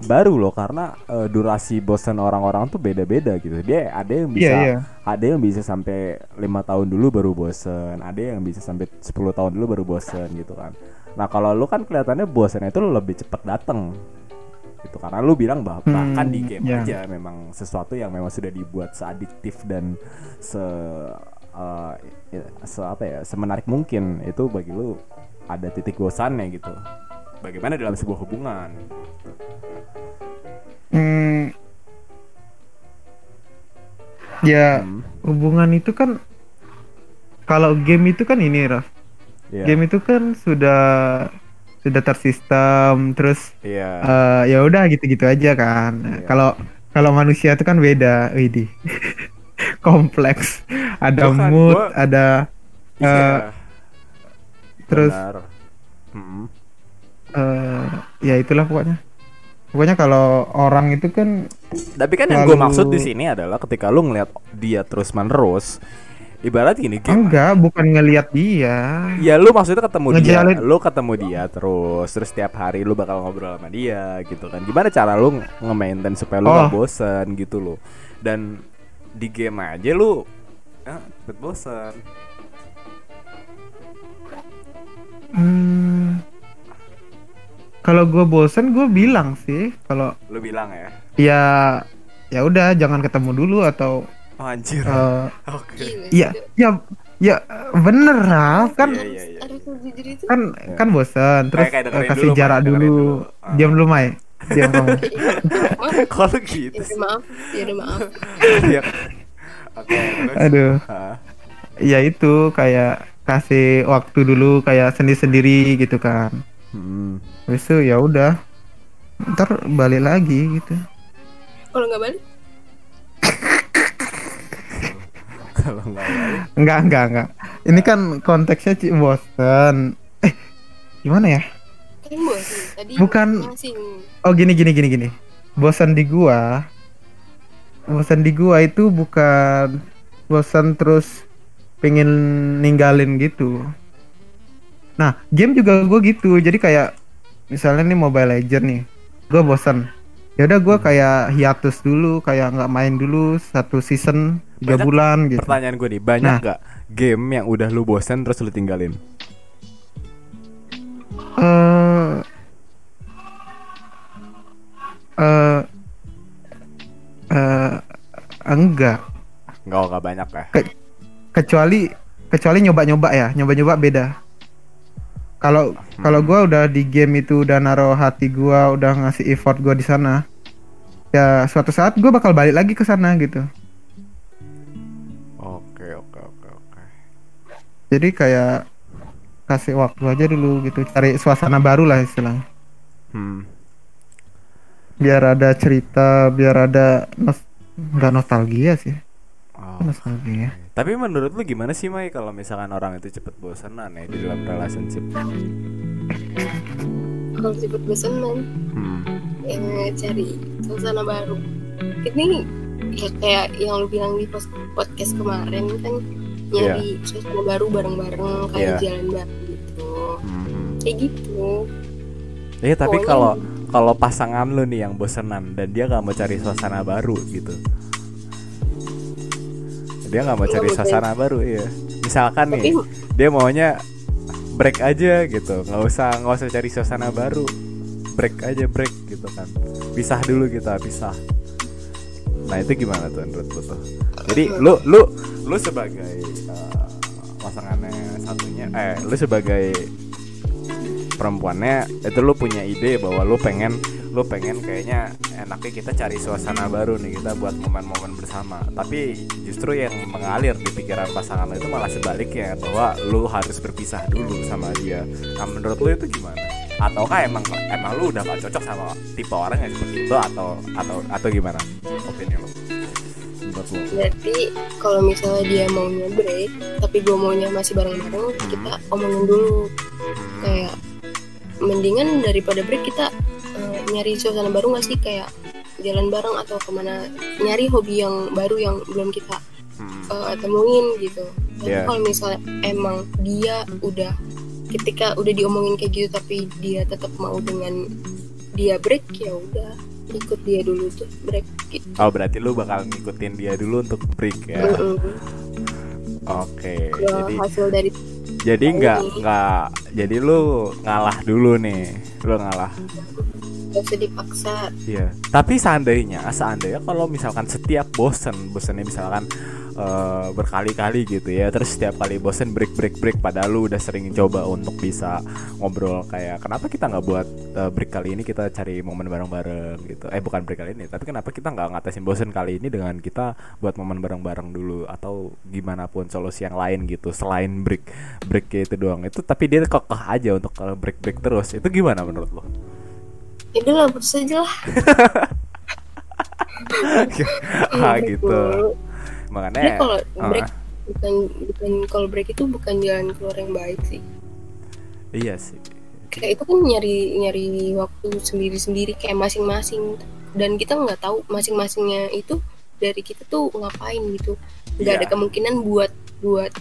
baru loh. Karena eh, durasi bosan orang-orang tuh beda-beda gitu. Dia ada yang bisa Iya, iya. ada yang bisa sampai lima tahun dulu baru bosen ada yang bisa sampai 10 tahun dulu baru bosen gitu kan. Nah kalau lu kan kelihatannya bosannya itu lebih cepet dateng gitu. Karena lu bilang bahwa Hmm, bahkan di game iya. aja memang sesuatu yang memang sudah dibuat seadiktif dan se ya, se apa ya semenarik mungkin. Itu bagi lu ada titik bosannya gitu. Bagaimana dalam sebuah hubungan? Hmm, ya Hmm, hubungan itu kan kalau game itu kan ini Raf. Iya game itu kan sudah sudah tersistem terus iya. eh, ya udah gitu-gitu aja kan. Iya. kalau kalau manusia itu kan beda Widih kompleks. Ada Bukan, mood gua- ada Iya, eh, terus benar. Hmm, eh, ya itulah pokoknya. Pokoknya kalau orang itu kan Tapi kan yang gue maksud di sini adalah ketika lu ngeliat dia terus menerus, ibarat gini game. enggak bukan ngelihat dia Ya lu maksudnya ketemu Ngejalin- dia, lu ketemu dia terus, terus setiap hari lu bakal ngobrol sama dia gitu kan. Gimana cara lu nge- nge-maintain supaya lu Oh. gak bosen gitu loh. Dan di game aja lu ah, cepet bosen. Hmm, kalau gue bosen gue bilang sih kalau Lu bilang ya. ya ya udah jangan ketemu dulu atau anjir. eh, Oke. Iya, ya ya ya bener lah kan Iya, iya, iya. Ada kalau jujur itu kan kan bosan terus kayak eh, kasih dulu, jarak dulu, dulu. Ah. diam dulu Mai diam kamu Kalau gitu ya maaf ya udah maaf Iya. Oke, terus. aduh Hah? ya itu kayak kasih waktu dulu kayak sendiri sendiri gitu kan Hmm. Habis itu ya udah ntar balik lagi gitu kalau nggak balik Kalau nggak enggak enggak enggak ini kan konteksnya Ci bosan eh gimana ya? Kan tadi Bukan- oh gini gini gini gini. Bosan di gua. Bosan di gua itu bukan bosan terus pengen ninggalin gitu. Nah game juga gua gitu. Jadi kayak misalnya nih Mobile Legend nih. Gua bosan ya udah gua kayak hiatus dulu kayak nggak main dulu satu season tiga Banyak bulan gitu pertanyaan gue nih, banyak Nah. nggak game yang udah lu bosen terus lu tinggalin? eh eh eh enggak Nggak, nggak banyak ya. kecuali kecuali nyoba-nyoba ya nyoba-nyoba beda kalau kalau gua udah di game itu udah naruh hati gua udah ngasih effort gua di sana ya suatu saat gua bakal balik lagi ke sana gitu Oke, oke, oke, oke. jadi kayak kasih waktu aja dulu gitu cari suasana baru lah istilahnya Hmm. biar ada cerita biar ada nos nggak nostalgia sih Oh. nostalgia Tapi menurut lu gimana sih Mai kalau misalkan orang itu cepet bosenan ya di dalam relationship? kalau cepet bosenan Hmm. yang cari suasana baru ini ya kayak yang lu bilang di podcast kemarin kan nyari suasana baru bareng-bareng kayak Iya. jalan bareng gitu Hmm. kayak gitu Iya tapi Pokoknya- kalau kalau pasangan lu nih yang bosenan dan dia nggak mau cari suasana baru gitu. Dia nggak mau cari mau suasana baru iya. Misalkan nih dia maunya break aja gitu, nggak usah nggak usah cari suasana baru, break aja break gitu kan. Pisah dulu kita pisah. Nah itu gimana tuh menurut lu tuh? Jadi lu lu lu sebagai uh, pasangannya satunya, eh lu sebagai perempuannya itu lu punya ide bahwa lu pengen lu pengen kayaknya enaknya kita cari suasana baru nih kita buat momen-momen bersama. Tapi justru yang mengalir di pikiran pasangan lu itu malah sebaliknya bahwa lu harus berpisah dulu sama dia. Nah menurut lu itu gimana? Ataukah emang emang lu udah gak cocok sama tipe orang yang seperti itu atau atau atau gimana opini menurut lu? Berarti kalau misalnya dia maunya break tapi gue maunya masih bareng-bareng kita omongin dulu. Kayak mendingan daripada break kita eh, nyari suasana baru nggak sih kayak jalan bareng atau ke mana nyari hobi yang baru yang belum kita Hmm. eh, temuin gitu tapi Iya. kalau misalnya emang dia udah ketika udah diomongin kayak gitu tapi dia tetap mau dengan dia break ya udah ikut dia dulu tuh break gitu oh berarti lu bakal ngikutin dia dulu untuk break ya Mm-mm. oke Kalau jadi hasil dari Jadi nggak nggak jadi lu ngalah dulu nih, lu ngalah. Gak usah dipaksa Iya. Tapi seandainya, seandainya kalau misalkan setiap bosen, bosennya misalkan eh, berkali-kali gitu ya, terus setiap kali bosen break break break, padahal lu udah sering coba untuk bisa ngobrol kayak kenapa kita nggak buat eh, break kali ini kita cari momen bareng-bareng gitu. Eh bukan break kali ini, tapi kenapa kita nggak ngatasin bosen kali ini dengan kita buat momen bareng-bareng dulu atau gimana pun solusi yang lain gitu selain break break itu doang itu tapi dia kekeh aja untuk kalau break break terus itu gimana menurut lo? Ya udah lah putus aja lah. Ah gitu. Dulu. makanya Jadi kalau ah, break bukan bukan kalau break itu bukan jalan keluar yang baik sih. Iya sih. Kayak itu kan nyari nyari waktu sendiri sendiri kayak masing-masing. Dan kita nggak tahu masing-masingnya itu dari kita tuh ngapain gitu. Nggak Iya. ada kemungkinan buat buat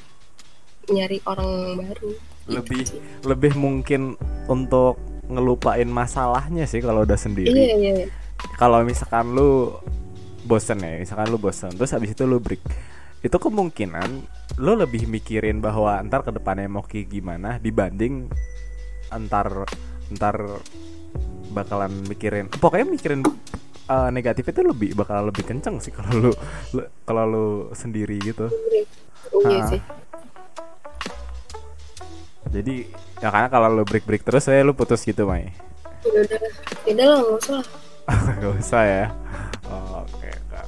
nyari orang baru. Gitu Lebih sih. lebih mungkin untuk ngelupain masalahnya sih kalau udah sendiri. Iya iya iya. kalau misalkan lu bosen ya misalkan lu bosen terus habis itu lu break. Itu kemungkinan lu lebih mikirin bahwa ntar ke depannya mau kayak gimana dibanding ntar ntar bakalan mikirin pokoknya mikirin uh, negatif itu lebih bakal lebih kenceng sih kalau lu, lu- kalau lu sendiri gitu. Break iya sih jadi ya karena kalau lu break break terus saya lu putus gitu Mai. Ya udah ya udah lah nggak usah lah. Gak usah ya. Oke oke,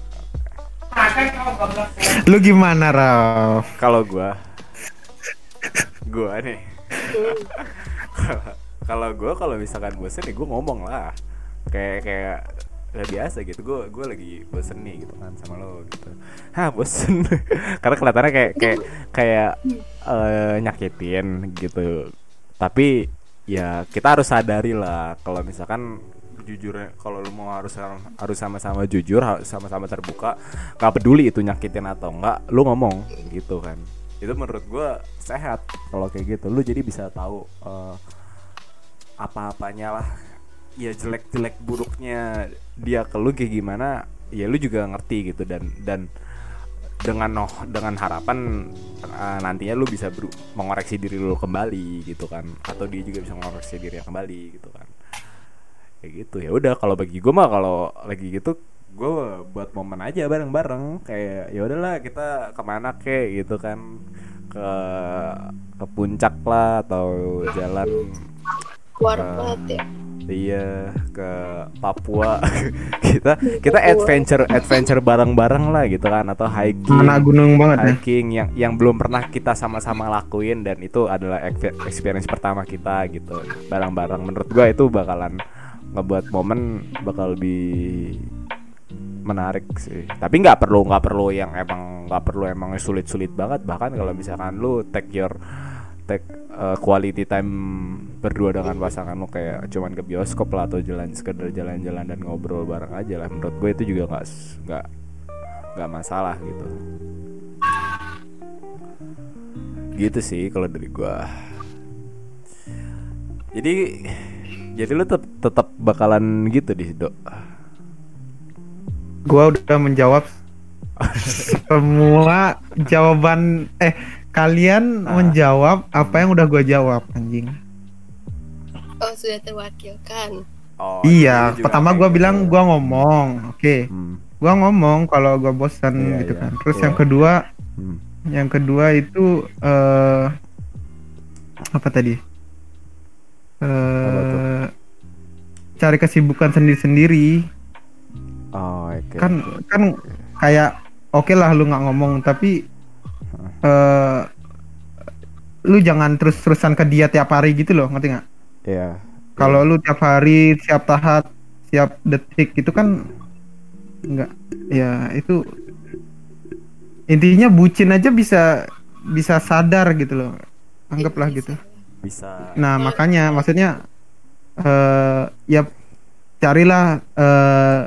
oke. lu gimana Raf kalau gua gua nih. Hmm. kalau gua kalau misalkan bosen nih gua ngomong lah. Kayak kayak udah biasa gitu gua gua lagi bosen nih gitu kan sama lo gitu. Hah bosen. Karena kelihatannya kayak kayak kayak eh, nyakitin gitu. Tapi ya kita harus sadari lah kalau misalkan jujur kalau lu mau harus harus sama-sama jujur sama-sama terbuka gak peduli itu nyakitin atau enggak lu ngomong gitu kan. Itu menurut gua sehat kalau kayak gitu. Lu jadi bisa tahu eh, apa-apanya lah ya jelek-jelek buruknya dia ke lu kayak gimana ya lu juga ngerti gitu. Dan dan dengan noh dengan harapan eh, nantinya lu bisa beru- mengoreksi diri lu kembali gitu kan. Atau dia juga bisa mengoreksi diri kembali gitu kan. Kayak gitu. Ya udah kalau bagi gue mah kalau lagi gitu gue buat momen aja bareng-bareng. Kayak ya udahlah kita ke mana kek gitu kan. Ke ke puncak lah atau jalan keluar ya Iya ke Papua. Kita kita adventure adventure bareng-bareng lah gitu kan atau hiking. Anak gunung banget ya? Hiking yang yang belum pernah kita sama-sama lakuin dan itu adalah expe- experience pertama kita gitu bareng-bareng. Menurut gua itu bakalan ngebuat momen bakal lebih menarik sih. Tapi nggak perlu nggak perlu yang emang nggak perlu emang sulit-sulit banget. Bahkan kalau misalkan lu take your take uh, quality time berdua dengan pasangan lu kayak cuman ke bioskop lah atau jalan sekedar jalan-jalan dan ngobrol bareng aja lah. Menurut gue itu juga nggak nggak nggak masalah gitu. Gitu sih kalau dari gua. Jadi jadi lu tetap tetap bakalan gitu di dok. Gua udah menjawab semua jawaban eh kalian Ah. menjawab apa yang udah gua jawab anjing. Oh sudah terwakilkan. oh, iya, juga pertama gitu. bilang gua ngomong. Oke. hmm. Gua ngomong kalau gua bosan Iya, gitu iya, kan. Terus iya. yang kedua, Hmm. yang kedua itu eh apa tadi? Apa tuh? Eh cari kesibukan sendiri-sendiri. oh oke kan kan kayak oke lah lu nggak ngomong tapi eh lu jangan terus-terusan ke dia tiap hari gitu loh ngerti nggak? Iya. Kalau lu tiap hari siap tahat siap detik itu kan nggak ya itu intinya bucin aja bisa bisa sadar gitu loh. Anggaplah gitu. Bisa. Nah makanya maksudnya eh ya carilah eh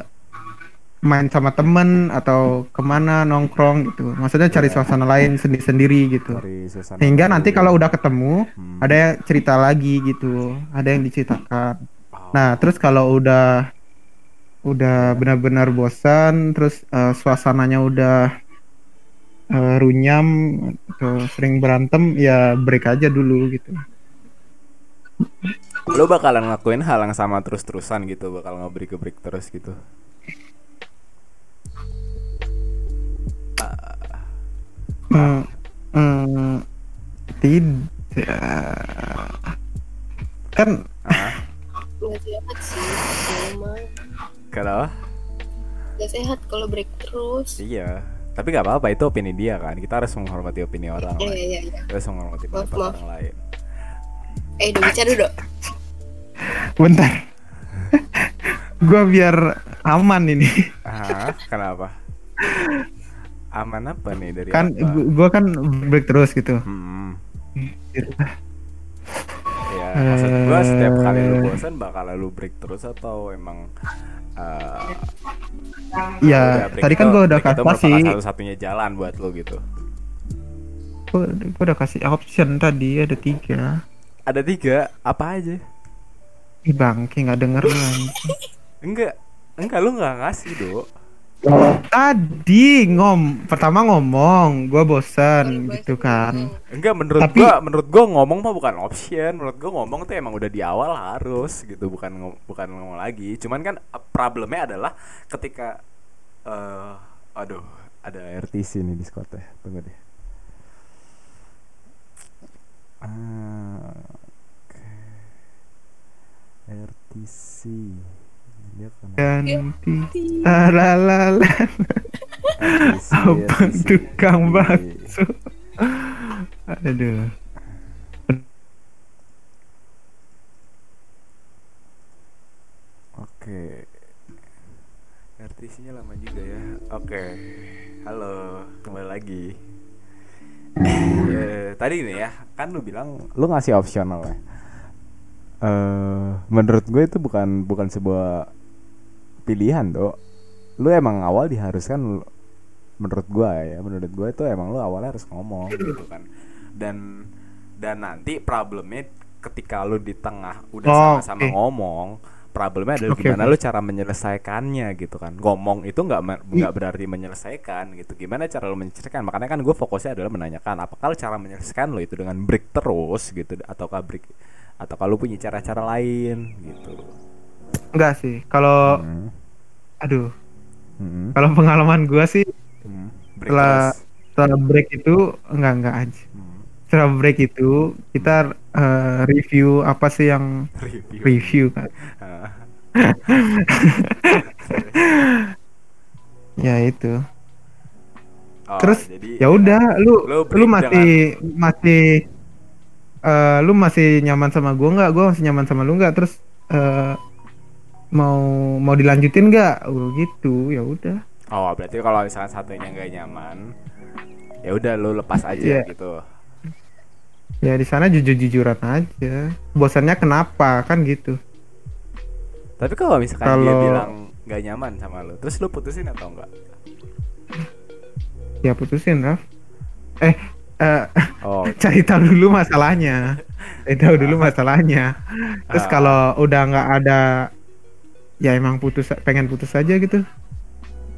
main sama temen atau ke mana nongkrong gitu. Maksudnya cari suasana lain sendiri-sendiri gitu. dari suasana Sehingga nanti kalau udah ketemu Hmm. ada yang cerita lagi gitu, ada yang diceritakan. Oh, Nah terus kalau udah udah benar-benar bosan, terus eh, suasananya udah eh, runyam atau sering berantem, ya break aja dulu gitu. lu bakalan ngelakuin hal yang sama terus-terusan gitu bakal ngebreak break terus gitu Hmm, hmm, tidak. Kan Nggak sehat sih. Kenapa nggak sehat kalau break terus. iya tapi nggak apa-apa itu opini dia kan kita harus menghormati opini orang Iya lain iya iya. kita harus menghormati Maaf, pendapat maaf. orang lain Eh udah bicara dok. bentar. gua biar aman ini. ah kenapa aman apa nih dari Kan apa? gu- gua kan break terus gitu. Hmm. Ya, maksud gua setiap kali lu Eh. bosan bakal lu break terus atau emang eh, Ya, tadi kan gua udah kasih satu-satunya jalan buat lu gitu. gua, gua udah kasih option tadi ada tiga. Ada tiga, apa aja? Ih bangke nggak denger lu. Enggak, enggak lu nggak ngasih dok. Tadi ngom pertama ngomong, gua bosan gitu kan. Enggak menurut Tapi- gua, menurut gua ngomong mah bukan option. Menurut gua ngomong tuh emang udah di awal harus gitu, bukan bukan ngomong lagi. Cuman kan eh, problemnya adalah ketika eh aduh, ada RTC nih di Discord ya. Tunggu deh. Ah, oke. RTC. Ganti Talalala RTC, Abang tukang bakso Aduh Oke. RTC-nya lama juga ya. Oke. Halo, kembali lagi. Ya, tadi nih ya, kan lu bilang lu ngasih optional ya. Eh, menurut gue itu bukan bukan sebuah pilihan, Dok. Lu emang awal diharuskan menurut gua ya, menurut gue itu emang lu awalnya harus ngomong gitu kan. Dan dan nanti problemnya ketika lu di tengah udah Oh, sama-sama oke. ngomong, problemnya adalah Oke, gimana oke. lu cara menyelesaikannya gitu kan. Ngomong itu nggak me- nggak berarti menyelesaikan gitu. Gimana cara lu menyelesaikan? Makanya kan gue fokusnya adalah menanyakan apakah cara menyelesaikan lo itu dengan break terus gitu ataukah break atau kalau punya cara-cara lain gitu. Enggak sih Kalau Hmm. Aduh Hmm. Kalau pengalaman gua sih Hmm. Break Setelah terus. Setelah break itu Enggak enggak aja Hmm. Setelah break itu Kita eh, review Apa sih yang Review. Review kan. Ya itu Oh, Terus ya udah lu Lu lu, masih masih eh lu masih nyaman sama gua nggak gua masih nyaman sama lu nggak terus eh mau mau dilanjutin nggak? Oh, gitu. Ya udah. Oh, berarti kalau misalkan satunya nggak nyaman, ya udah lu lepas aja Iya. gitu. ya di sana jujur jujuran aja. Bosannya kenapa? Kan gitu. Tapi kalau misalkan dia Kalau- bilang nggak nyaman sama lu, terus lu putusin atau enggak? ya putusin Raf. Eh eh, Oh, cari tahu dulu masalahnya. Cari tahu dulu masalahnya. Terus Ah. kalau udah nggak ada ya emang putus pengen putus aja gitu.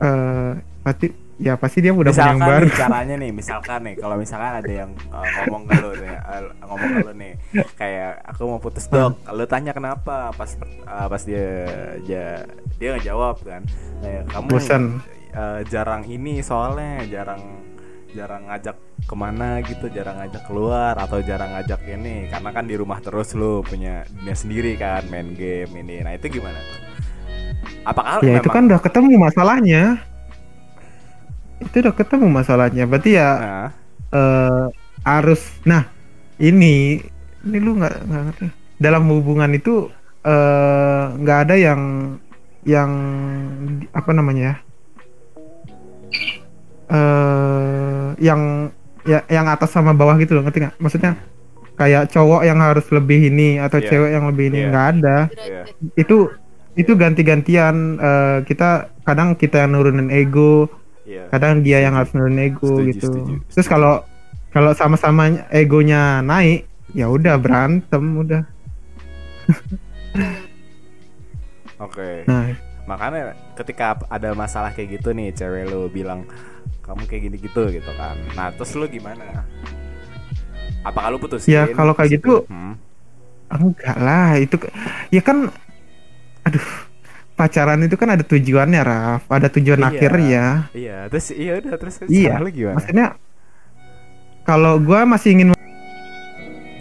Eh pasti ya pasti dia udah punya yang misalkan baru. nih caranya nih, misalkan nih, kalau misalkan ada yang uh, ngomong ke lu nih, uh, ngomong ke lu nih, kayak aku mau putus dong, lu tanya kenapa, pas uh, pas dia dia dia nggak jawab kan, kayak kamu Bosan. uh, jarang ini soalnya jarang jarang ngajak ke mana gitu, jarang ngajak keluar atau jarang ngajak ini, karena kan di rumah terus lu punya dunia sendiri kan, main game ini, nah itu gimana tuh? Apakah ya itu kan udah ketemu masalahnya. Itu udah ketemu masalahnya. Berarti ya nah, eh harus nah ini ini lu nggak ngerti. Dalam hubungan itu eh nggak ada yang yang apa namanya ya? Eh yang ya yang atas sama bawah gitu loh ngerti nggak? Maksudnya kayak cowok yang harus lebih ini atau Iya. cewek yang lebih ini Iya. nggak ada. Iya. itu itu ganti-gantian eh, kita kadang kita yang nurunin ego iya. kadang dia yang harus nurunin ego Setuju, gitu setuju, terus kalau kalau sama-sama egonya naik ya udah berantem udah Oke. nah Makanya ketika ada masalah kayak gitu nih, cewek lu bilang kamu kayak gini gitu gitu kan. Nah, terus lu gimana? Apakah lu putusin? Ya, kalau kayak gitu- Hmm. enggak lah itu ya kan aduh pacaran itu kan ada tujuannya Raf ada tujuan Iya. akhir ya Iya, terus iya udah terus Iya, lu gimana? maksudnya kalau gua masih ingin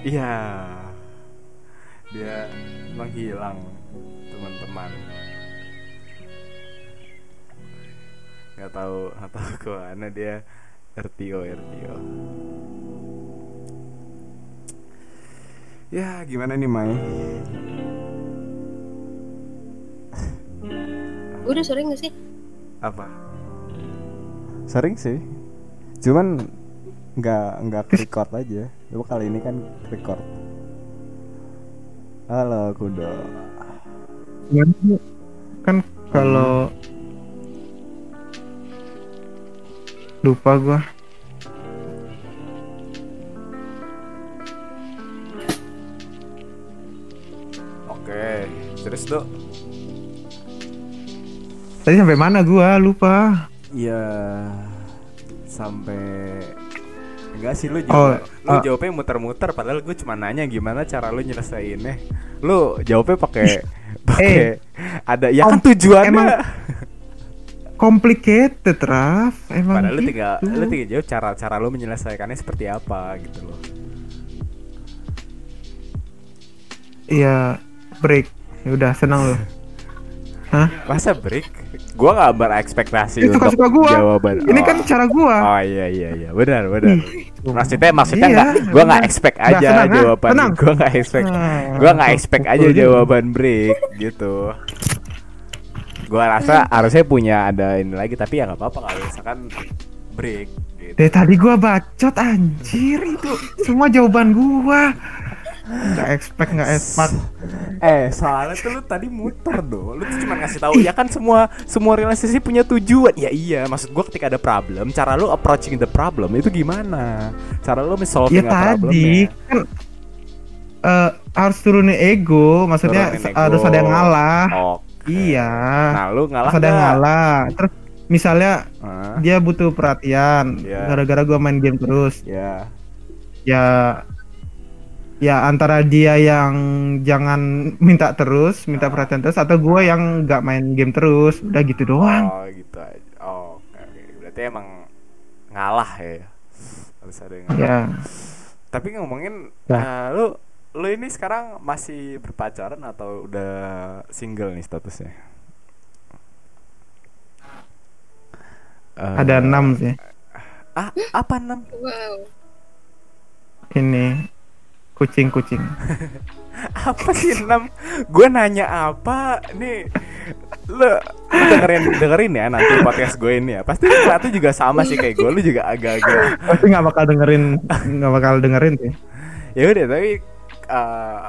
Iya. Dia menghilang teman-teman. Gak tahu nggak tahu ke mana dia RTO RTO. Ya gimana nih Mai? Udah sering gak sih? Apa? Sering sih. Cuman nggak nggak record aja. Lu kali ini kan record. Halo Kudo. kan kalau lupa gua Oke, terus tuh tadi sampai mana gua lupa Iya sampai enggak sih lu Oh, jawab, lu ah. jawabnya muter-muter padahal gue cuma nanya gimana cara lu nyelesainnya. Lu jawabnya pakai pakai ada ya kan tujuannya. emang complicated Raf emang padahal lu gitu. tinggal lu tinggal jawab cara cara lu menyelesaikannya seperti apa gitu loh. Iya break ya udah senang lu Hah? Masa break? Gua gak berekspektasi Itu untuk suka gua. jawaban. Ini Oh. kan cara gua. Oh iya iya iya benar benar. Maksudnya maksudnya Iya, nggak, gua nggak benar. expect aja tenang, ah, jawaban, tenang. gua nggak expect, Ah, gua nggak expect aja jawaban break gitu. Gua rasa harusnya punya ada ini lagi tapi ya nggak apa-apa kalau misalkan break. Gitu. Dari tadi gua bacot anjir itu semua jawaban gua. Nggak expect nggak expect. Eh soalnya tuh lu tadi muter doh, lu tuh cuma ngasih tahu ya kan semua semua relasi punya tujuan. Ya iya, maksud gua ketika ada problem, cara lu approaching the problem itu gimana? Cara lu Ya solving tadi kan eh, harus turunin ego, maksudnya Turunin ego. harus ada yang ngalah. Oke. Iya. Nah lu ngalah Harus ada yang ngalah. Terus misalnya Hah? dia butuh perhatian Iya. gara-gara gua main game terus. Ya. Ya ya antara dia yang jangan minta terus, minta perhatian terus atau gua yang nggak main game terus. Udah gitu doang. Oh gitu aja. Oh, oke oke. Berarti emang ngalah ya. Harus ada yang ngalah. Ya. Tapi ngomongin Ya. eh, lu lu ini sekarang masih berpacaran atau udah single nih statusnya? Eh, Ada enam sih. Ah, apa enam? Wow. Ini kucing-kucing. Apa sih enam? Gue nanya apa? Nih lu, lu dengerin dengerin ya nanti podcast gue ini ya. Pasti tuh juga sama sih kayak gue. Lu juga agak-agak Pasti nggak bakal dengerin, nggak bakal dengerin sih. ya udah tapi eh,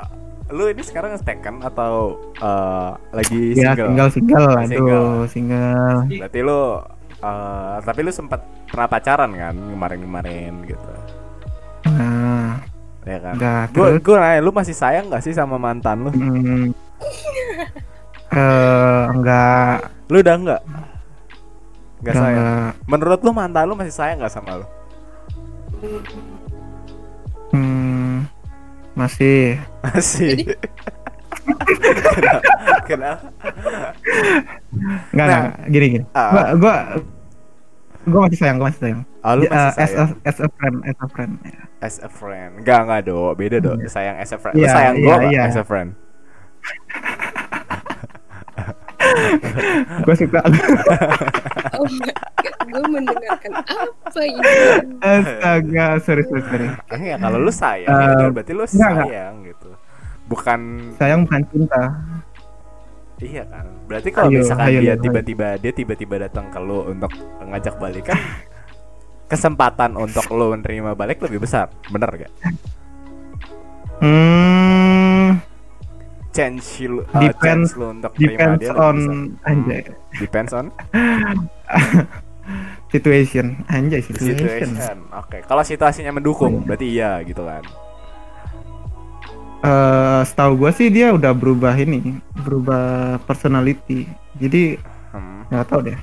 lu ini sekarang kan atau eh, lagi Ya single? tinggal single, Single. aduh single. Berarti lu eh, tapi lu sempat pernah pacaran kan kemarin-kemarin gitu. Nah, Ya kan? Gue gue nanya lu masih sayang gak sih sama mantan lu? Hmm, eh enggak, Lu udah enggak? Enggak udah sayang. enggak. Menurut lu mantan lu masih sayang gak sama lu? Hmm, masih. Masih. kenapa? kenapa? Enggak, Nah. enggak, gini gini. Gua gua gua masih sayang, gua masih sayang. Oh, lu Ya, masih eh, as a, sayang as a friend, as a friend. ya. as a friend. Enggak, enggak, Do. Beda, Do. Sayang as a friend. Lu Iya, sayang gua nggak iya. as a friend? Gua suka. Oh my god, gue mendengarkan apa ini? Astaga, sorry sorry sorry. Enggak, kalau lu sayang, Eh, ya udah, berarti lu enggak, enggak. sayang gitu. Bukan Sayang bukan cinta. Iya kan. Berarti kalau Ayo, misalkan ayo, dia tiba-tiba dia tiba-tiba datang ke lu untuk ngajak balik kan kesempatan untuk lu menerima balik lebih besar. Bener gak? Hmm, Chance lu, uh, Depends- chance lu untuk depends dia on anjay Depends on situation. Anjay situation. situation. Oke, kalau situasinya mendukung, berarti iya gitu kan. Eh, setahu gua sih dia udah berubah ini, berubah personality. Jadi Hmm. nggak tahu deh.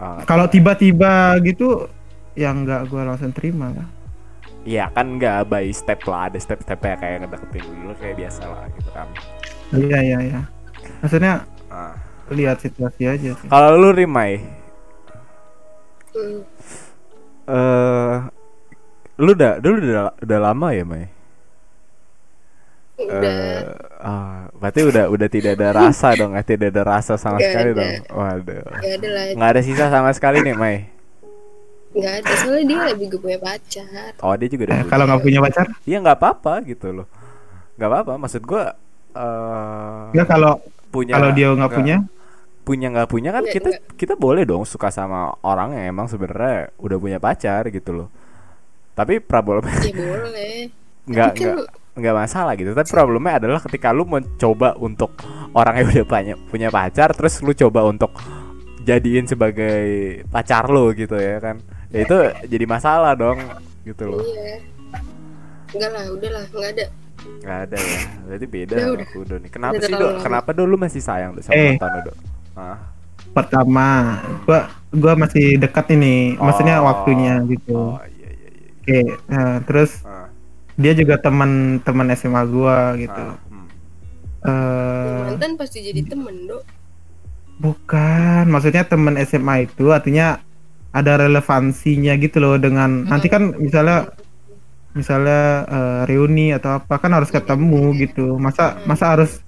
oh, Kalau tiba-tiba gitu, ya nggak gua langsung terima lah. Iya kan nggak by step lah, ada step-stepnya kayak ngedeketin dulu kayak biasa lah gitu kan. Iya iya iya. Maksudnya Nah. lihat situasi aja sih. Kalau lu Rimai, Hmm, eh lu udah dulu udah udah lama ya Mai? Udah Eh, ah, berarti udah udah tidak ada rasa dong, eh, tidak ada rasa sama Nggak sekali ada. dong. Waduh. nggak ada lah, Nggak ada sisa sama sekali nih Mai. nggak ada. Soalnya dia lebih gue punya pacar. Oh dia juga udah. Eh, kalau nggak punya pacar, Iya nggak apa-apa gitu loh. Nggak apa-apa. Maksud gua eh ya kalau punya kalau dia nggak punya, punya nggak punya kan Nggak, kita nggak. kita boleh dong suka sama orang yang emang sebenarnya udah punya pacar gitu loh. Tapi problemnya Ya boleh. nggak kan nggak nggak masalah gitu. Tapi problemnya adalah ketika lu mencoba untuk orang yang udah punya punya pacar, terus lu coba untuk jadiin sebagai pacar lu gitu ya kan. Ya itu jadi masalah dong gitu loh. Iya. Enggak lah, udahlah, enggak ada. Nggak ada ya. Berarti beda Udah, udah. nih. Kenapa Udah sih terlalu Do? lama. Kenapa Do lu masih sayang Do sama Eh. mantan lu Do? Ah. pertama, gua gua masih dekat ini, maksudnya Oh. waktunya gitu. Oh iya iya iya. Oke, nah, terus Ah, dia juga teman-teman SMA gua gitu. ah, hmm. Eh, Mantan pasti jadi temen, Dok. bukan, maksudnya teman SMA itu artinya ada relevansinya gitu loh dengan nanti kan misalnya misalnya eh, reuni atau apa kan harus ketemu gitu. Masa masa harus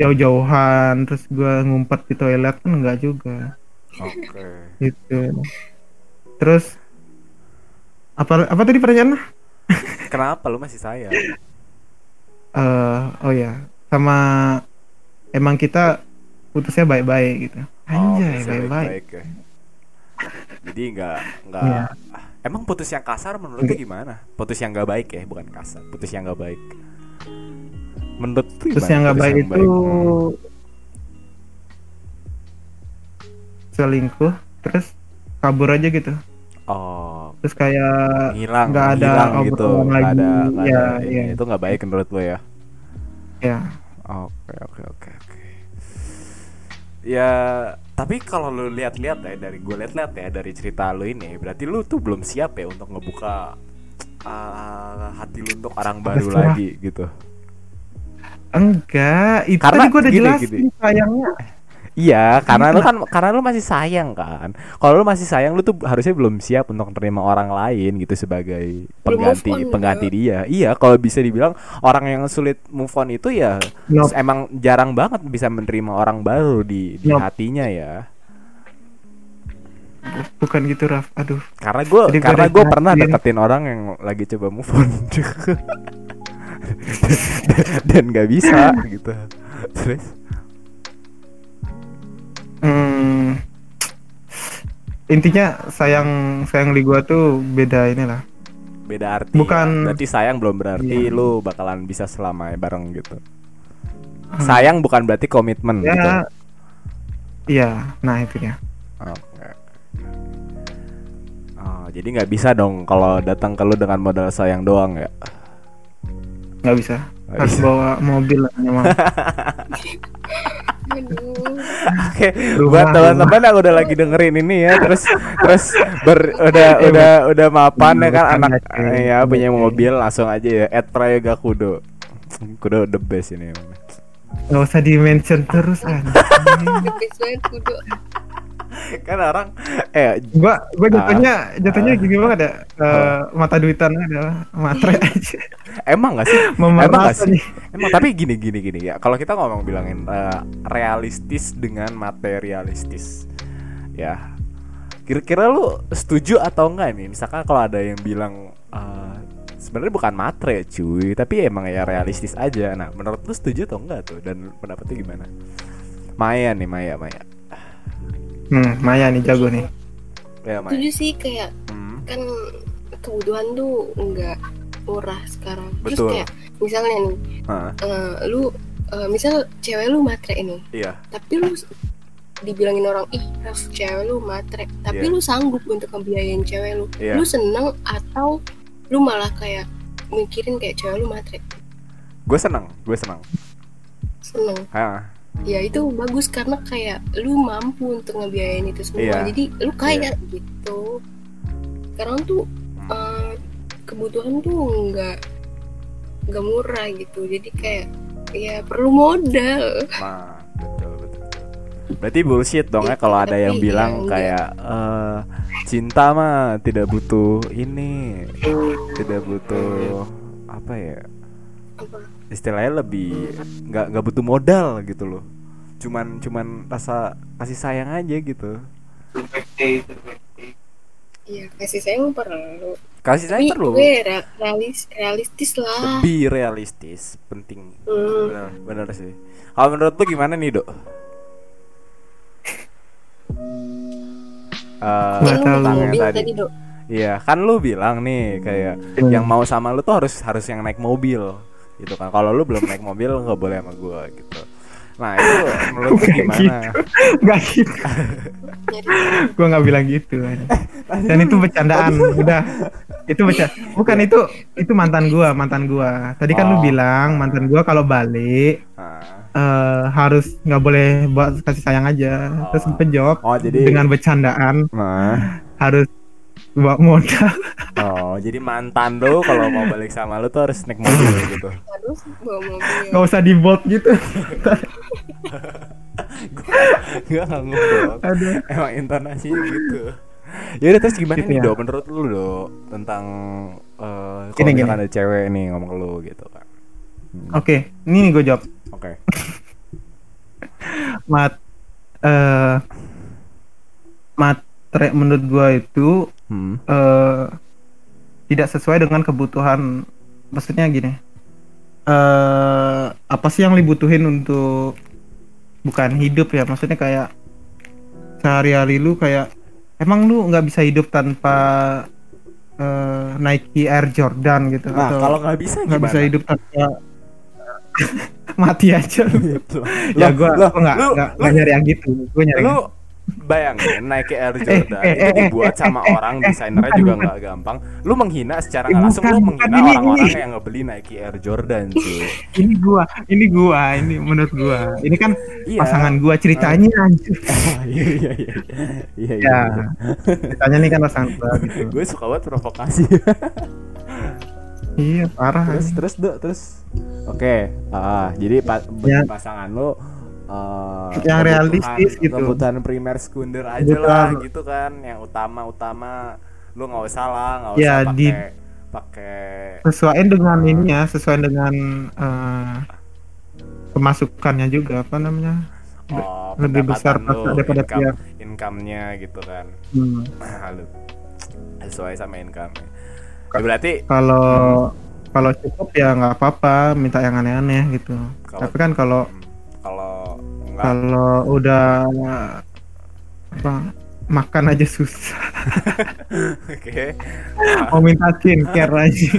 jauh-jauhan terus gua ngumpet di toilet kan enggak juga Oke. gitu. Terus apa apa tadi pertanyaannya? Kenapa lu masih sayang? eh oh ya sama emang kita putusnya baik-baik gitu Oh, anjay masih baik-baik ya. Jadi nggak nggak. Iya. Emang putus yang kasar menurut lu gimana? Putus yang nggak baik ya, bukan kasar. Putus yang nggak baik. Menurut gimana yang nggak putus baik yang itu Hmm. selingkuh terus kabur aja gitu Oh, terus kayak hilang, nggak ada hilang gitu. Nggak ada, nggak Iya, ada. iya. Itu nggak baik menurut lu ya? ya Oke oke oke oke. Ya tapi kalau lu lihat-lihat ya dari gue lihat-lihat ya dari cerita lu ini, berarti lu tuh belum siap ya untuk ngebuka ah, hati lu untuk orang baru Terserah. lagi gitu. enggak itu Karena tadi gua udah gini, jelasin gini. sayangnya Iya, karena lu kan karena lu masih sayang kan. Kalau lu masih sayang lu tuh harusnya belum siap untuk menerima orang lain gitu sebagai pengganti on, pengganti dia. Iya, kalau bisa dibilang orang yang sulit move on itu ya Nope. emang jarang banget bisa menerima orang baru di di Nope. hatinya ya. bukan gitu Raf aduh Karena gue Jadi gua karena gue pernah deketin orang yang lagi coba move on dan nggak bisa gitu. Terus intinya sayang sayang di gua tuh beda inilah beda arti Bukan- ya. berarti sayang belum berarti Iya. lu bakalan bisa selamanya bareng gitu sayang bukan berarti komitmen gitu ya iya nah itu ya Oke. Oh, jadi nggak bisa dong kalau datang ke lu dengan modal sayang doang ya nggak bisa harus bisa. bawa mobil lah memang. Oke, Rumah, buat teman-teman yang udah lagi dengerin ini ya, terus terus ber, udah udah udah mapan ya kan anak ya punya mobil langsung aja ya add Prayoga Kudo. Kudo the best ini. nggak usah di mention terus anjing. The best banget kudu. Kan orang eh gua gua jatuhnya jatuhnya Ah. gini banget ya eh, mata duitan adalah matre aja emang gak sih? Emang gak sih? nih. Emang tapi gini gini gini ya. Kalau kita ngomong bilangin eh, realistis dengan materialistis. Ya. Kira-kira lu setuju atau enggak nih? Misalkan kalau ada yang bilang eh, sebenarnya bukan matre cuy, tapi emang ya realistis aja. Nah, menurut lu setuju atau enggak tuh? Dan pendapatnya gimana? Maya nih, Maya, Maya. Hmm Maya nih jago nih Ya, Maya. Setuju sih kayak Hmm, kan kebutuhan tuh nggak murah sekarang. Terus Betul. kayak misalnya nih, eh, lu eh, misal cewek lu matre ini, iya. tapi lu dibilangin orang ih Raf cewek lu matre tapi Iya. lu sanggup untuk ngebiayain cewek lu Iya. lu seneng atau lu malah kayak mikirin kayak cewek lu matre Gue seneng, gue seneng. seneng Hah, ya itu bagus karena kayak lu mampu untuk ngebiayain itu semua Iya. jadi lu kaya gitu sekarang tuh eh, kebutuhan tuh nggak nggak murah gitu jadi kayak ya perlu modal Nah, betul betul. Berarti bullshit dong ya kalau ada yang bilang ya, kayak eh, cinta mah tidak butuh ini, tidak butuh apa ya? Istilahnya lebih nggak nggak butuh modal gitu loh. Cuman cuman rasa kasih sayang aja gitu. ya kasih sayang perlu Kasih sayang tapi perlu. gue re- realis realistis lah Lebih realistis, penting. Hmm. Bener, bener sih. Kalau menurut lu gimana nih, Dok? Eh, lu tentang yang mobil tadi. tadi dok Iya, kan lu bilang nih kayak Hmm. yang mau sama lu tuh harus harus yang naik mobil gitu kan. Kalau lu belum naik mobil nggak boleh sama gua gitu. Nah, itu menurut lu Kayak gimana? nggak gitu nyari gua nggak bilang gitu dan itu bercandaan udah itu baca bukan itu itu mantan gua mantan gua tadi kan lu Oh. bilang mantan gua kalau balik Nah, eh, harus nggak boleh buat kasih sayang aja terus Oh. penjawab Oh, jadi dengan bercandaan nah. harus bawa modal Oh, jadi mantan lu kalau mau balik sama lu tuh harus naik mobil gitu. harus bawa mobil nggak usah di bolt gitu Gua nggak ngobrol. Aduh. Emang intonasinya gitu. Ya udah terus gimana Gitu nih, ya. Dok? Menurut lu, Dok, tentang eh kalau Gini, misalkan gini. ada cewek nih ngomong ke lu gitu kan. oke ini nih gue jawab Oke. mat eh matre menurut gua itu Hmm. eh tidak sesuai dengan kebutuhan maksudnya gini eh apa sih yang dibutuhin untuk bukan hidup ya maksudnya kayak sehari-hari lu kayak emang lu nggak bisa hidup tanpa eh, Nike Air Jordan gitu Nah, atau kalau nggak bisa nggak bisa hidup tanpa mati aja lu. Gitu. ya gua gua nggak nggak nyari yang gitu gua nyari lu bayangin Nike Air Jordan eh, itu eh, eh, dibuat eh, sama eh, orang eh, desainernya juga nggak gampang. Lu menghina secara Eh, nggak langsung lu menghina orang-orang yang ngebeli Nike Air Jordan cuy. ini gua ini gua ini menurut gua ini kan Iya. pasangan gua ceritanya anjir Oh, iya iya iya. Iya iya. ya ceritanya nih kan pasangan gua gitu Gue suka banget provokasi. iya parah terus terus terus. Oke, ah, jadi pa- Ya. pasangan lu eh, Yang realistis gitu. Kebutuhan primer sekunder aja lah gitu kan, yang utama-utama lu nggak usah lah, nggak Ya, usah di- pakai pakai sesuaiin dengan ini ya sesuai dengan eh, pemasukannya juga apa namanya? Oh, lebih besar lu, daripada income, tiap income-nya gitu kan. hmm. Sesuai sama income ya, berarti kalau kalau cukup ya nggak apa-apa minta yang aneh-aneh gitu. Kalau- tapi kan kalau hmm, kalau kalau udah apa makan aja susah Oke. mau minta skincare aja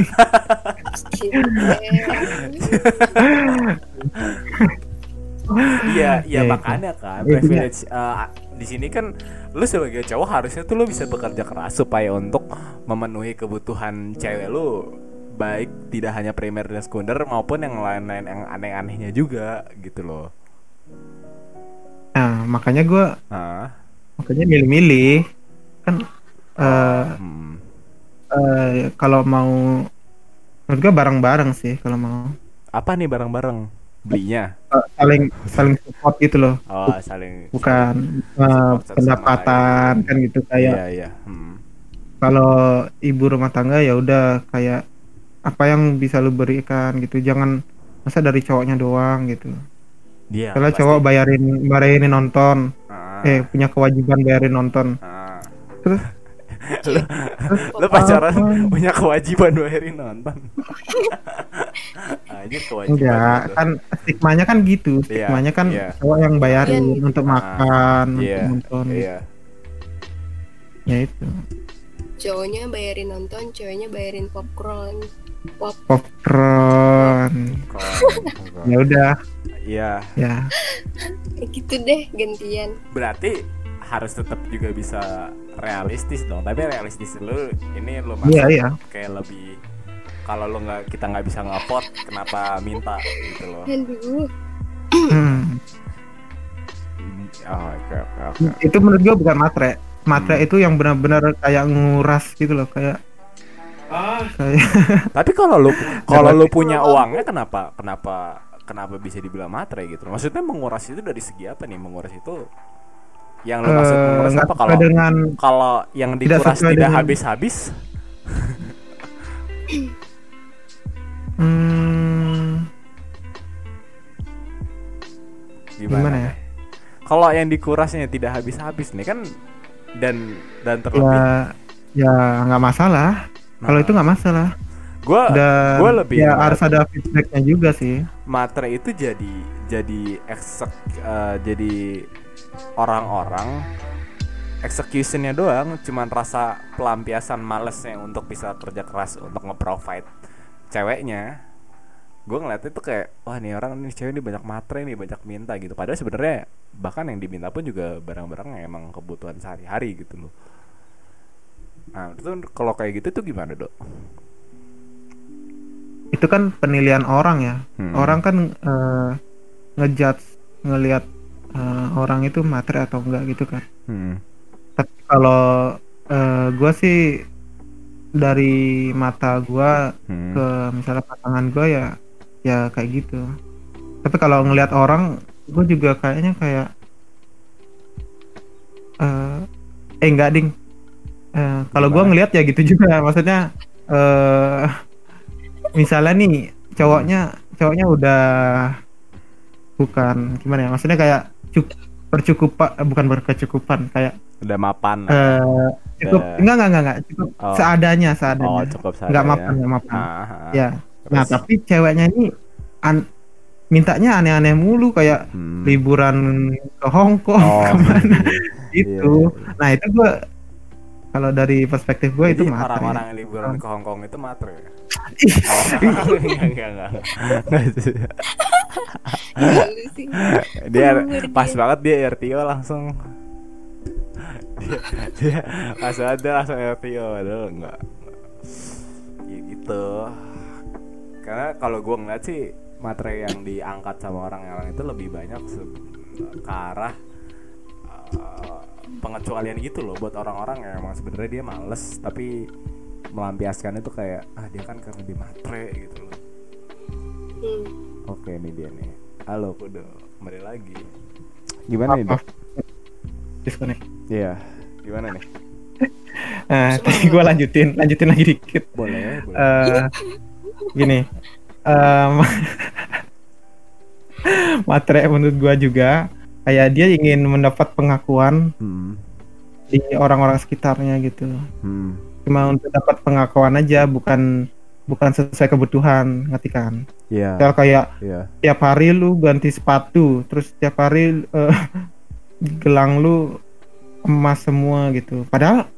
Iya, iya Ya, makanya kan Itu dia. privilege eh, di sini kan lu sebagai cowok harusnya tuh lu bisa bekerja keras supaya untuk memenuhi kebutuhan cewek lu baik tidak hanya primer dan sekunder maupun yang lain-lain yang aneh-anehnya juga gitu loh. Nah makanya gue Nah, makanya milih-milih kan eh hmm. eh, kalau mau menurut gue bareng-bareng sih kalau mau apa nih bareng-bareng belinya? Eh, saling saling support gitu loh Oh, saling bukan satu sama pendapatan kan gitu kayak Iya, iya. Hmm. kalau ibu rumah tangga ya udah kayak apa yang bisa lu berikan gitu jangan masa dari cowoknya doang gitu Dia kalau pasti. cowok bayarin bayarin nonton Ah, eh punya kewajiban bayarin nonton ah. Terus? lu, lu pacaran punya kewajiban bayarin nonton. Anjir kewajiban. enggak gitu. kan stigmanya kan gitu Iya, stigmanya kan iya. cowok yang bayarin Iya. untuk Ah, makan Iya. untuk nonton gitu. Iya. ya itu cowoknya bayarin nonton ceweknya bayarin popcorn pop popcorn Kok- ya udah Iya, ya gitu deh gantian berarti harus tetap juga bisa realistis dong. Tapi realistis lu ini lu masuk iya iya kayak lebih kalau lu nggak kita nggak bisa ngapot kenapa minta gitu loh. aduh Hmm. Oh, oke oke oke. itu menurut gua bukan matre matre Hmm. itu yang benar-benar kayak nguras gitu loh kayak kayak Tapi kalau lu kalau lu punya uangnya kenapa kenapa kenapa bisa dibilang matre gitu? Maksudnya menguras itu dari segi apa nih? Menguras itu yang lu maksud eh, menguras apa kalau dengan kalau yang dikuras tidak habis-habis? hmm, Gimana? gimana ya Kalau yang dikurasnya tidak habis-habis nih kan dan dan terlebih ya ya nggak masalah kalau Nah. itu nggak masalah. Gua dan gua lebih ya harus ada feedbacknya juga sih. Matre itu jadi jadi eksek eh, jadi orang-orang executionnya doang cuman rasa pelampiasan malesnya untuk bisa kerja keras untuk nge-provide ceweknya. Gue ngeliat itu kayak wah nih orang nih cewek ini banyak matre nih banyak minta gitu. Padahal sebenarnya bahkan yang diminta pun juga barang-barang yang emang kebutuhan sehari-hari gitu loh nah itu kalau kayak gitu tuh gimana dok itu kan penilaian orang ya Hmm. orang kan eh, ngejudge ngelihat eh, orang itu materi atau enggak gitu kan hmm. tapi kalau eh, gua sih dari mata gua Hmm. ke misalnya pasangan gua ya ya kayak gitu tapi kalau ngelihat orang gue juga kayaknya kayak eh eh enggak ding Eh, kalau Gimana? ngelihat ya gitu juga maksudnya eh misalnya nih cowoknya cowoknya udah bukan gimana ya maksudnya kayak cuk percukupan eh, bukan berkecukupan kayak udah mapan eh cukup Udah. enggak enggak enggak, enggak cukup Oh. seadanya oh seadanya cukup saja enggak mapan enggak mapan Ah, ah. ya nah Terus? tapi ceweknya ini an mintanya aneh-aneh mulu kayak Hmm. liburan ke Hong Kong Oh, ke mana iya, itu iya. nah itu gua kalau dari perspektif gue itu materi orang-orang yang liburan ke Hong Kong itu matre ya? Dia pas banget dia RTO langsung. Dia, dia pas banget dia langsung RTO padahal enggak ya gitu karena kalau gue ngeliat sih materi yang diangkat sama orang yang itu lebih banyak ke arah uh, pengecualian gitu loh buat orang-orang yang emang sebenarnya dia males tapi melampiaskan itu kayak ah dia kan karena di matre gitu loh Hmm. Oke ini dia nih. Halo Kudo, kembali lagi. Gimana nih disconnect Iya, gimana nih? nah tadi gue lanjutin lanjutin lagi dikit Boleh, boleh. eh gini em, materi menurut gua juga kayak dia ingin mendapat pengakuan hmm, di orang-orang sekitarnya gitu. Hmm, cuma untuk dapat pengakuan aja bukan bukan sesuai kebutuhan ngerti kan? Iya, Misal kayak iya, tiap hari lu ganti sepatu terus tiap hari eh, gelang lu emas semua gitu. Padahal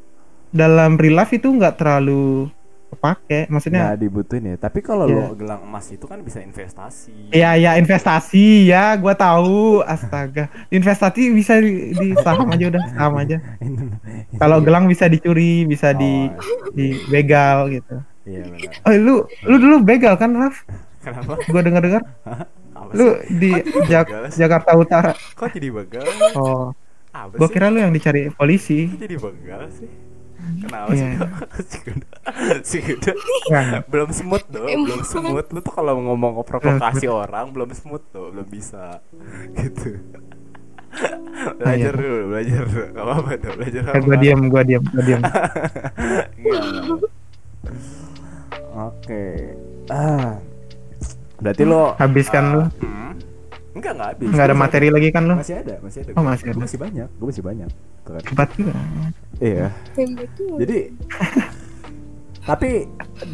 dalam real life itu nggak terlalu kepake. Maksudnya nggak dibutuhin ya tapi kalau Iya. lo gelang emas itu kan bisa investasi Iya ya investasi ya, gua tahu. Astaga, investasi bisa di, di saham aja udah saham aja. Kalau gelang bisa dicuri, bisa di Oh, dibegal gitu. iya benar Oh lu lu dulu begal kan Raf? kenapa Gua denger dengar lu di Jak- begal? Jakarta Utara. kok jadi begal Oh, sih kira lu yang dicari polisi. Kok jadi begal sih kenapa Iya. sih si kuda Enggak, belum smooth tuh belum smooth lu tuh kalau ngomong provokasi orang belum smooth tuh belum bisa gitu belajar iya. dulu belajar dulu gak apa-apa tuh belajar Eh, gua diam, gua diam, gua diam. Enggak, enggak. Oke. Ah. Berarti lo Habiskan lu. Hmm? Enggak, enggak habis. Nggak ada materi lagi kan lu? Masih ada, masih ada. Oh, masih Gua ada. masih banyak, gue masih banyak. Cepat juga. Iya. Jadi tapi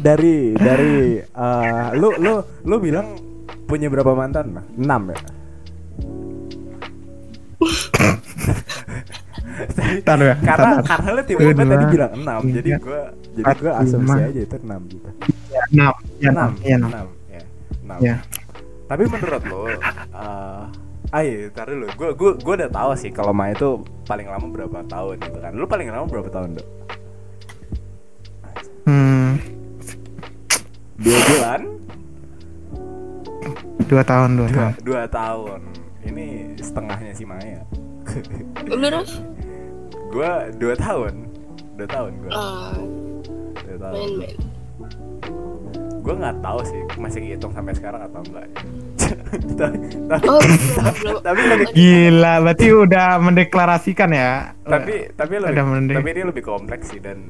dari dari eh, lu lu lu bilang punya berapa mantan lah? 6 ya? Tahan ya. karena karena lu tiba-tiba tadi bilang 6 jadi tiga, gua jadi gua asumsi aja itu 6 gitu. Ya, enam, ya, enam, 6 ya, enam. 6 ya. 6. Ya. Tapi menurut lo eh ah iya, tar dulu. Gua gua gua udah tahu sih kalau Maya itu paling lama berapa tahun gitu kan. Lu paling lama berapa tahun, Dok? Hmm, Dua bulan? dua tahun, dua Dua, tahun. dua tahun. Ini setengahnya si Maya. Raf? gua dua tahun. Dua tahun gua. Ah, Dua tahun. main-main. Gue nggak tahu sih masih hitung sampai sekarang atau enggak. tapi Oh, tapi Gila, berarti udah mendeklarasikan ya. tapi tapi lebih tapi ini lebih kompleks sih dan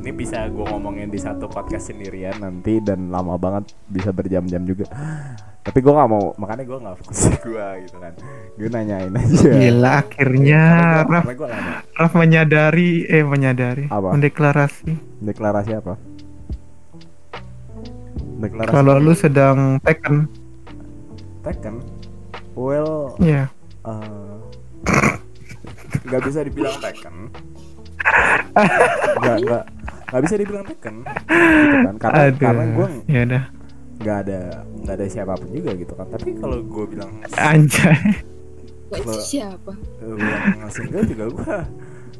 ini bisa gue ngomongin di satu podcast sendirian nanti dan lama banget bisa berjam-jam juga tapi gue nggak mau makanya gue nggak fokus gue gitu kan gue nanyain aja Gila, akhirnya Raf, gue lama Raf menyadari, eh menyadari, Apa? mendeklarasi. deklarasi apa deklarasi. Kalau lu sedang Tekken, Tekken well ya. eh, nggak bisa dibilang Tekken nggak nggak nggak bisa dibilang Tekken gitu kan. Karena Aduh, karena gue ya udah. nggak ada nggak ada siapa pun juga gitu kan. Tapi kalau gue bilang Anjay. Gak Lo- siapa? bilang single juga gue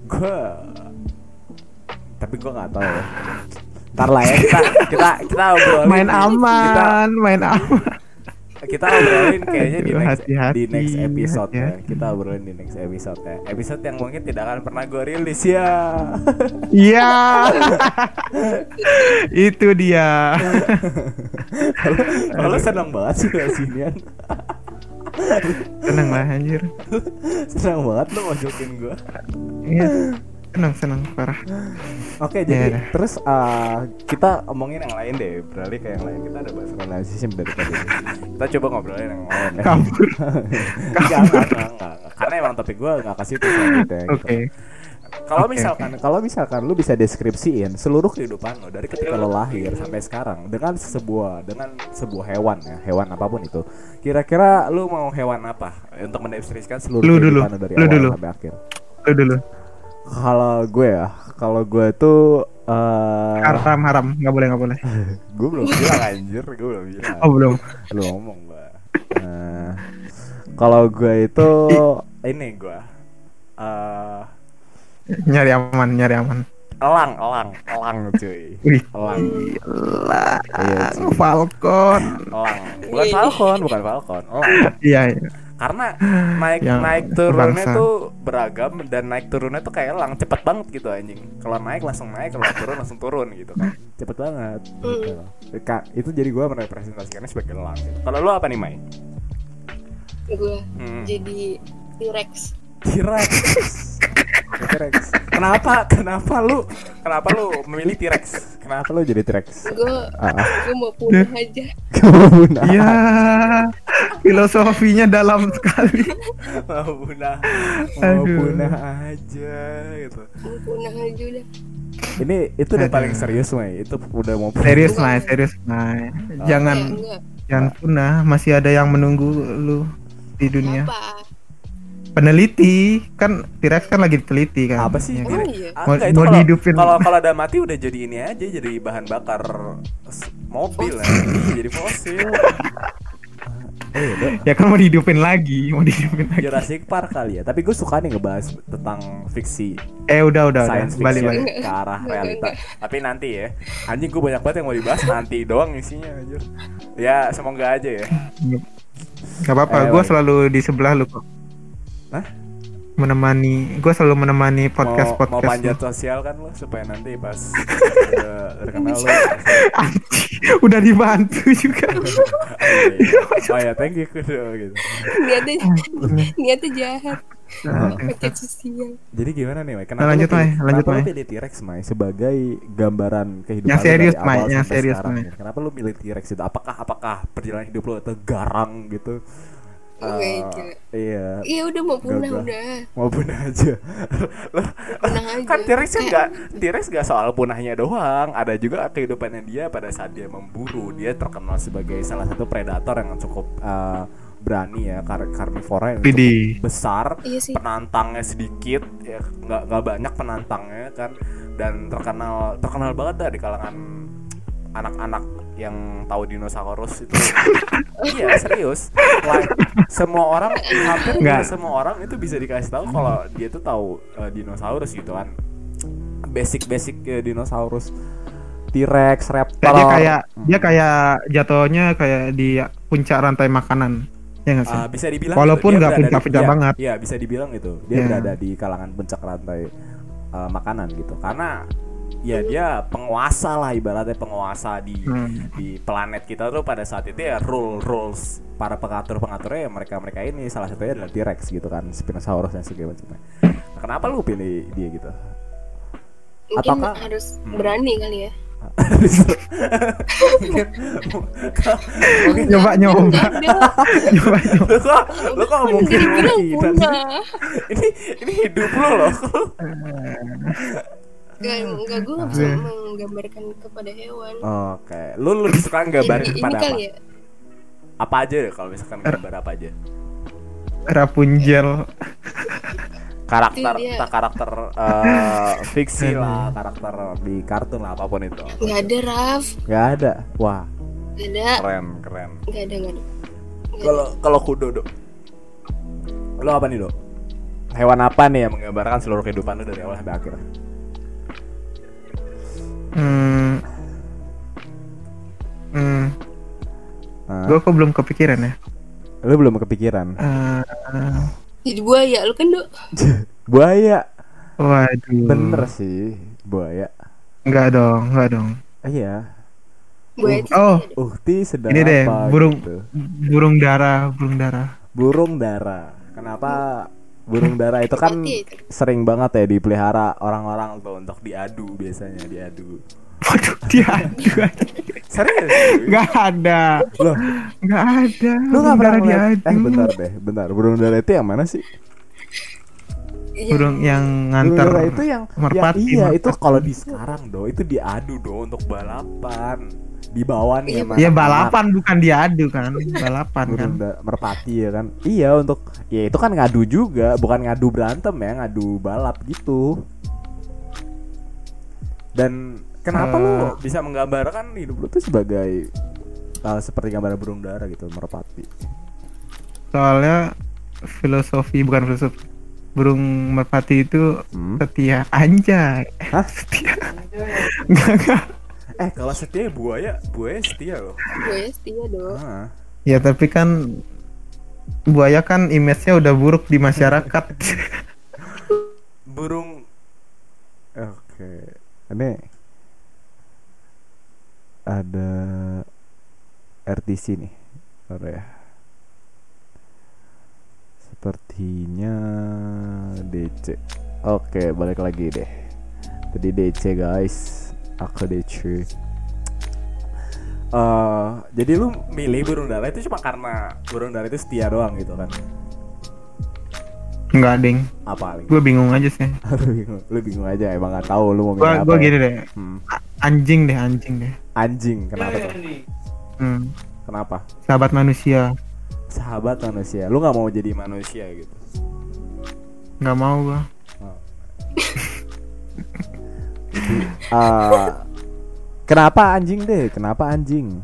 gue tapi gue nggak tahu. ya ntar lah ya kita kita kita obrolin Main aman, main aman. kita kita obrolin kayaknya di next hati-hati, di next episode ya kita obrolin di next episode ya episode yang mungkin tidak akan pernah gue rilis ya Iya. Itu dia. kalau senang banget sih sinian Seneng lah anjir. senang banget lo mojokin gue Iya. Seneng, seneng parah. Oke, jadi Iya. terus uh, kita omongin yang lain deh, beralih ke yang lain. Kita ada bahas relationship dari tadi. Kita coba ngobrolin yang lain. ya. Kabur. Enggak. Karena emang topik gue nggak kasih itu selanjutnya. gitu. Oke. Kalau Oke, misalkan, kalau misalkan lu bisa deskripsiin seluruh kehidupan lo dari ketika lo lahir sampai sekarang dengan sebuah dengan sebuah hewan ya, hewan apa pun itu. Kira-kira lu mau hewan apa untuk mendeskripsikan seluruh Lu dulu, kehidupan lo dari lu awal dulu. sampai akhir? Lu dulu. Kalau gue ya, kalau gue tuh eh Haram, haram. Nggak boleh, nggak boleh. gue belum bilang anjir gue belum bilang Oh, belum. lu ngomong gue nah, kalau gue itu ini gue eh Nyari aman, nyari aman. elang elang elang cuy elang Gila. Iya, cuy. Falcon. elang bukan falcon bukan falcon elang Iya, iya. Karena naik Yang naik turunnya bangsa. tuh beragam dan naik turunnya tuh kayak elang cepet banget gitu anjing kalau naik langsung naik kalau turun langsung turun gitu kan cepet banget gitu. Itu jadi gue merepresentasikannya sebagai elang gitu. kalau lu apa nih Mai Gue Hmm. jadi T-Rex. T-Rex. T-Rex. Kenapa? Kenapa lu? Kenapa lu memilih T-Rex? Kenapa lu jadi T-Rex? Gue Ah, ah. gue mau punah aja. Mau punah. Iya. Filosofinya dalam sekali. Mau punah. Mau Aduh. punah aja gitu. Mau punah aja udah. Ini itu udah Aduh. paling serius, Mai. Itu udah mau punah. Serius, Mai, serius, Mai. Ya, Jangan enggak. jangan punah, masih ada yang menunggu lu di dunia. Apa? Peneliti kan T-Rex kan lagi teliti kan Apa sih? Ya Emang kan? iya? Ah, Mau- itu mau kalau- dihidupin. Kalau kalau ada mati udah jadi ini aja, jadi bahan bakar mobil lah, jadi fosil. Eh, Dok. ya kan mau dihidupin lagi mau dihidupin lagi Jurassic Park kali ya. Tapi gue suka nih ngebahas tentang fiksi eh udah udah udah science balik fiction balik ke arah realita. Tapi nanti ya. Anjing gue banyak banget yang mau dibahas nanti doang isinya anjir. Ya semoga aja ya. Gak apa-apa, Eh, gue selalu di sebelah lu kok. Hah? Menemani, gue selalu menemani podcast mau, mau podcast. panjat sosial kan lo supaya nanti pas udah terkenal lo. Udah dibantu juga. oh ya thank you gitu. niatnya niatnya jahat pakai sosial Jadi gimana nih, Mai? Nah, lanjut, pilih- Mai. Lanjut, kenapa lu Mai. pilih T-Rex, Mai, sebagai gambaran kehidupan Yang serius, dari Mai, yang serius? Mai. Kenapa lu milih T-Rex itu? Apakah apakah perjalanan hidup lu itu garang gitu? Eh, iya, iya udah mau punah Gagah. udah. Mau punah aja. punah aja. kan T-Rex kan Kayak- nggak T-Rex nggak soal punahnya doang, ada juga kehidupannya dia pada saat dia memburu. Dia terkenal sebagai salah satu predator yang cukup eh, berani ya, kar karnivora yang cukup besar. Iya sih. Penantangnya sedikit ya nggak nggak banyak penantangnya kan. Dan terkenal terkenal banget dah di kalangan anak-anak yang tahu dinosaurus itu iya serius like semua orang hampir Nggak. semua orang itu bisa dikasih tahu kalau dia tuh tahu eh, dinosaurus gitu kan basic-basic eh, dinosaurus T-Rex, Raptor dia kayak dia kayak jatuhnya kayak di puncak rantai makanan. Ya nggak sih? Ah, bisa dibilang Walaupun gitu, dia nggak puncak-puncak iya, banget. Iya, bisa dibilang gitu. Dia Iya. berada di kalangan puncak rantai eh, makanan gitu. Karena ya dia penguasa lah ibaratnya penguasa di Hmm. di planet kita tuh pada saat itu ya rule rules para pengatur pengaturnya ya mereka mereka ini salah satunya adalah T-Rex gitu kan Spinosaurus dan segala macamnya. Nah, kenapa lu pilih dia gitu? mungkin Apakah- harus Hmm. berani kali ya Mungkin Nyoba nyoba nyoba nyoba. lu kok lu kok mungkin ini ini hidup lu loh Gak, enggak gue gak bisa menggambarkan kepada hewan Oke, lu lebih suka ini kepada apa? ya Apa aja deh kalau misalkan gambar apa aja? Rapunzel. Karakter, entah karakter eh, fiksi lah, karakter di kartun lah, apa pun itu. Gak ada Raf Gak ada. Wah, Gak ada keren, keren. Gak ada gak ada Kalau kalau kudo dok, lu apa nih dok? Hewan apa nih yang menggambarkan seluruh kehidupan lu dari awal sampai akhir? Hmm. Hmm. Hah? Gue kok belum kepikiran ya. Lu belum kepikiran? Eh, Jadi buaya lu kan dok buaya, waduh. bener sih, buaya. Enggak dong, enggak dong. Ah, Iya, Buaya itu Oh, Ukti sedang Ini deh, apa burung. gitu? burung dara, burung dara. burung dara. Kenapa burung dara itu kan sering banget ya dipelihara orang-orang tuh untuk diadu biasanya diadu. Waduh, dia ada. Serius? Enggak ada. Loh, Enggak ada. lu nggak Burung pernah diadu. Eh bentar deh, bentar. Burung dara itu yang mana sih? Iya. Burung yang Burung nganter dara itu yang, merpati, yang iya merpati. itu kalau di sekarang do itu diadu do untuk balapan di bawah nih Iya, Ya anak-anak. balapan bukan diadu kan, balapan kan. merpati ya kan iya untuk ya itu kan ngadu juga bukan ngadu berantem ya ngadu balap gitu dan kenapa Eh. lu bisa menggambarkan hidup lu tuh sebagai uh, seperti gambaran burung dara gitu merpati Soalnya filosofi bukan filosofi. Burung merpati itu Hmm? setia anjay. Hah? Setia. Enggak enggak. Eh. Kalau setia buaya buaya setia loh. Buaya setia dong ah. Ya tapi kan buaya kan image-nya udah buruk di masyarakat. burung. Oke. Ini ada RTC nih ya. Sepertinya DC oke balik lagi deh. Tadi DC guys aku DC Eh, jadi lu milih burung dara itu cuma karena burung dara itu setia doang gitu kan Enggak, Ding. apa Gue bingung aja sih. lu bingung lu bingung aja emang gak tahu lu mau milih Gua apa gua ya? gini deh. Hmm. Anjing deh, anjing deh. anjing kenapa tuh Hmm. kenapa Sahabat manusia. sahabat manusia lu nggak mau jadi manusia gitu nggak mau gua Eh, kenapa anjing deh? Kenapa anjing?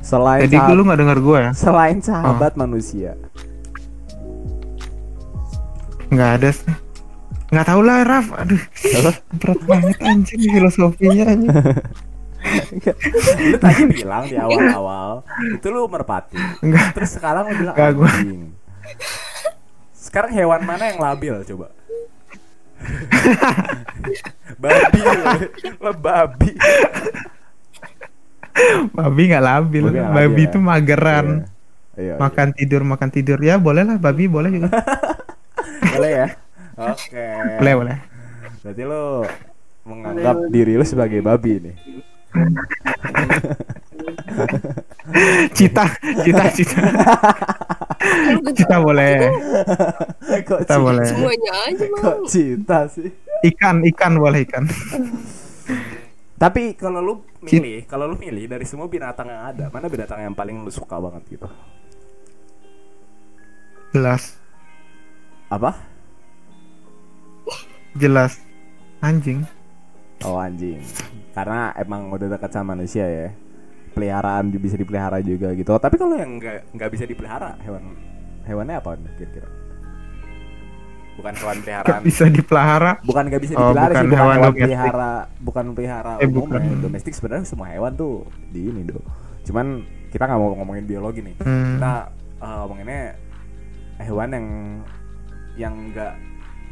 Selain jadi lu nggak dengar gua ya selain sahabat manusia. nggak ada sih nggak tahu lah Raf aduh berat banget anjing filosofinya anjing lu tadi bilang di awal-awal itu lu merpati. Enggak. Terus sekarang lu bilang Enggak, gua- anjing. Sekarang hewan mana yang labil coba? babi lo babi. Babi nggak labil. Babi labil ya. itu mageran. Iya, iya. makan tidur makan tidur. Ya boleh lah babi boleh juga. Boleh ya? Oke. Boleh boleh. Berarti lo menganggap diri lo sebagai babi nih cita cita cita. Cita boleh. Kok Kita ci- boleh. Semuanya aja kok mau. cinta sih? Ikan ikan boleh ikan. Tapi kalau lu milih kalau lu milih dari semua binatang yang ada mana binatang yang paling lu suka banget gitu? Jelas. Apa? Jelas. Anjing. Oh anjing. Karena emang udah dekat sama manusia ya peliharaan juga bisa dipelihara juga gitu. Tapi kalau yang nggak nggak bisa dipelihara hewan hewannya apa kira-kira? Bukan hewan Gak peliharaan. bisa dipelihara? Bukan nggak bisa Oh, dipelihara bukan sih bukan hewan pelihara bukan pelihara Eh, umum bukan. ya. domestik. Sebenarnya semua hewan tuh di ini do cuman kita nggak mau ngomongin biologi nih. Hmm. kita eh, ngomonginnya hewan yang yang nggak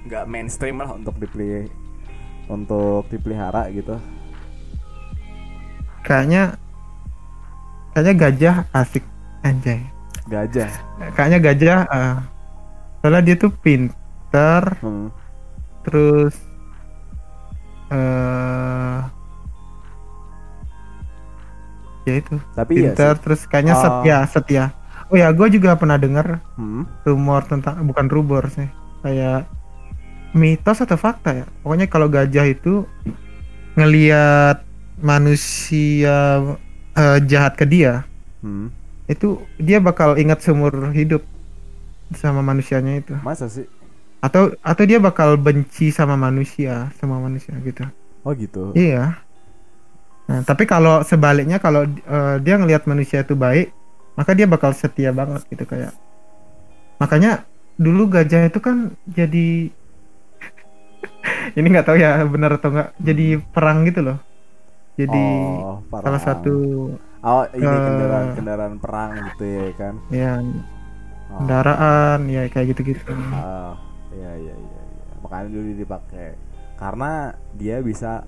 nggak mainstream lah untuk dipelih untuk dipelihara gitu. Kayaknya kayaknya gajah asik anjay gajah kayaknya gajah eh, soalnya dia tuh pinter hmm. terus eh ya itu tapi ya pinter sih. terus kayaknya Oh. setia setia oh ya gue juga pernah dengar hmm. rumor tentang bukan rumor sih kayak mitos atau fakta ya pokoknya kalau gajah itu ngelihat manusia eh, jahat ke dia Hmm. itu dia bakal ingat seumur hidup sama manusianya itu. Masa sih? Atau atau dia bakal benci sama manusia sama manusia gitu. Oh gitu. Iya. Nah, tapi kalau sebaliknya kalau eh, dia ngelihat manusia itu baik maka dia bakal setia banget gitu kayak. Makanya dulu gajah itu kan jadi ini nggak tahu ya benar atau enggak jadi perang gitu loh jadi oh, salah satu oh ini eh, kendaraan kendaraan perang gitu ya kan ya oh. kendaraan ya kayak gitu-gitu Ah, iya iya iya iya. Makanya dulu dipakai. Karena dia bisa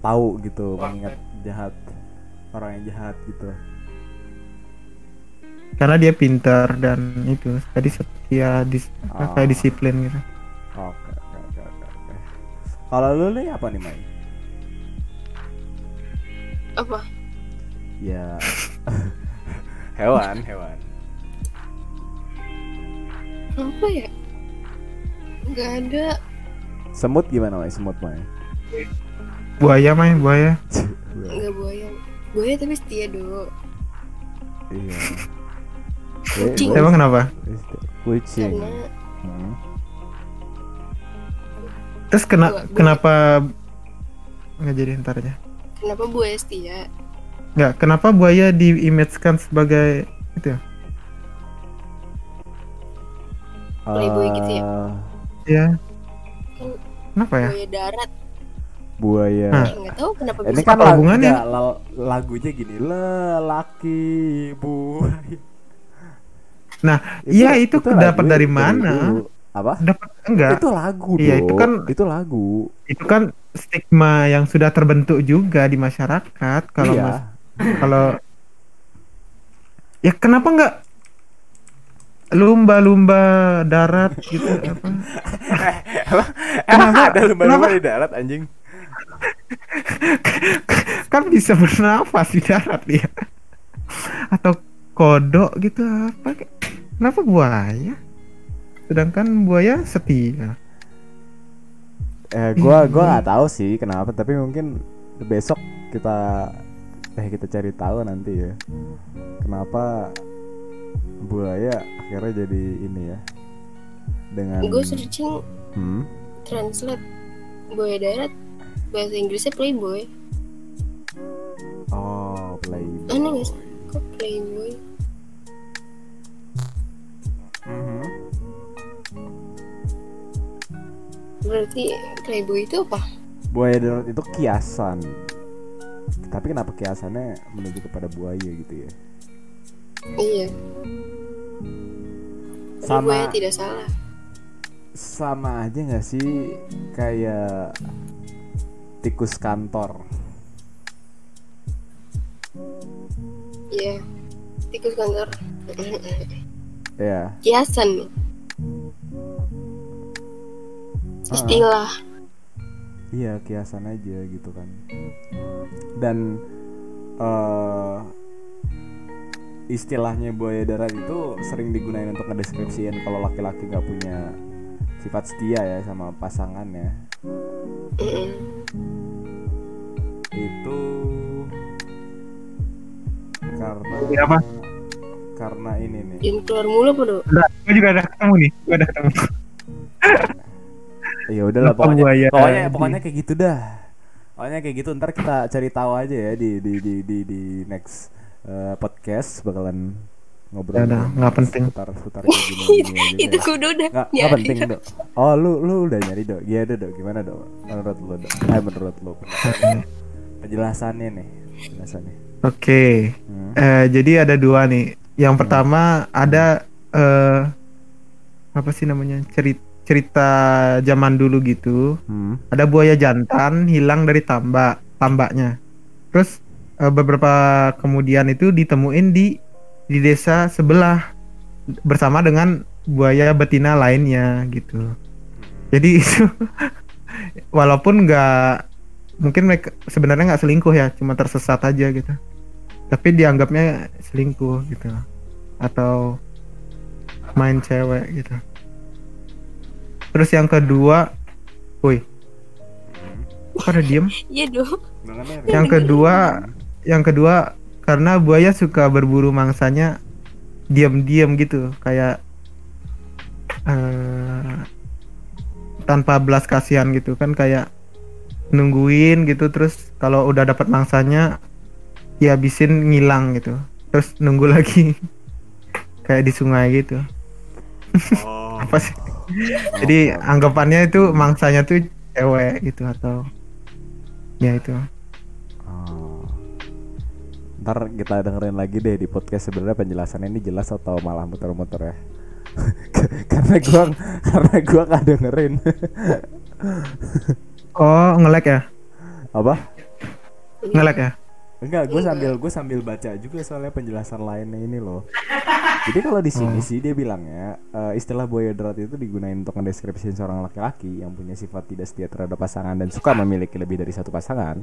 tahu gitu mengingat jahat orang yang jahat gitu. karena dia pintar dan itu tadi setia dis, Oh. kayak disiplin gitu Oke oke oke oke. oke. Kalau lu nih apa nih Mai? Apa? Ya hewan hewan. Apa ya? Gak ada. Semut gimana Mai? Semut Mai? buaya main buaya Gak buaya. Buaya tapi setia dulu. iya. Kucing. Emang kenapa Kucing. Karena Hmm. terus kena kenapa nggak jadi ntar aja kenapa buaya setia? nggak kenapa buaya diimagekan sebagai itu ya Playboy gitu ya? Eh, ya Kan kenapa ya buaya darat. buaya. Hah. Eh, nggak tahu kenapa Ini bisa. kan Apa lagu, hubungannya? enggak, la- lagunya gini lelaki buaya. nah iya itu, dapat lagu dari mana dulu. Apa? dapat enggak Itu lagu Iya, itu kan- itu lagu. itu kan stigma yang sudah terbentuk juga di masyarakat kalau iya. mas kalau ya kenapa nggak lumba-lumba darat gitu apa Emang Kenapa? ada lumba-lumba di darat anjing? kan bisa bernafas di darat dia atau kodok gitu apa kenapa buaya sedangkan buaya setia Eh gua gua nggak tahu sih kenapa tapi mungkin besok kita eh kita cari tahu nanti ya. Kenapa buaya akhirnya jadi ini ya. dengan gue searching hmm? translate buaya darat bahasa Inggrisnya playboy oh playboy aneh gak sih kok playboy berarti playboy itu apa? Buaya darat itu kiasan. Tapi kenapa kiasannya menuju kepada buaya gitu ya? Iya. Sama- buaya tidak salah. sama aja nggak sih? Kayak tikus kantor. Iya. Tikus kantor. Ya kiasan istilah iya kiasan aja gitu kan dan eh istilahnya buaya darat itu sering digunakan untuk ngedeskripsiin kalau laki-laki nggak punya sifat setia ya sama pasangannya itu karena Ini apa? karena ini nih jangan keluar mulu apa gue juga ada ketemu nih. Gue ada ketemu. ya udahlah pokoknya buaya pokoknya di- pokoknya kayak gitu dah pokoknya kayak gitu ntar kita cari tahu aja ya di di di di, di next eh, podcast bakalan ngobrol Ya udah, nggak penting. seputar seputar kayak gini, gini aja itu ya. kudu udah nggak nggak nyari. penting dok oh lu lu udah nyari dok gimana dok gimana dok menurut lu dok eh menurut lu penjelasannya nih penjelasannya Oke. Hmm. Eh, jadi ada dua nih. Yang pertama ada eh apa sih namanya? Cerita cerita zaman dulu gitu. Hmm. Ada buaya jantan hilang dari tambak, tambaknya. Terus eh, beberapa kemudian itu ditemuin di di desa sebelah bersama dengan buaya betina lainnya gitu. Jadi itu walaupun nggak mungkin mereka sebenarnya nggak selingkuh ya, cuma tersesat aja gitu. Tapi dianggapnya selingkuh gitu. Atau main cewek gitu. Terus yang kedua, woi, kok ada diem? iya dong Yang kedua, yang kedua karena buaya suka berburu mangsanya diam-diam gitu, kayak eh, tanpa belas kasihan gitu. Kan kayak nungguin gitu terus kalau udah dapat mangsanya dihabisin ngilang gitu. Terus nunggu lagi. Kayak di sungai gitu. Oh. Apa sih jadi anggapannya itu mangsanya tuh cewek gitu atau ya itu Oh. Ntar kita dengerin lagi deh di podcast sebenarnya penjelasannya ini jelas atau malah muter-muter ya. karena gua karena gua nggak dengerin. oh ngelek ya Apa? ngelek ya Enggak, gue sambil gue sambil baca juga soalnya penjelasan lainnya ini loh. Jadi kalau di sini sih dia bilangnya eh, istilah buaya darat itu digunakan untuk mendeskripsikan seorang laki-laki yang punya sifat tidak setia terhadap pasangan dan suka memiliki lebih dari satu pasangan.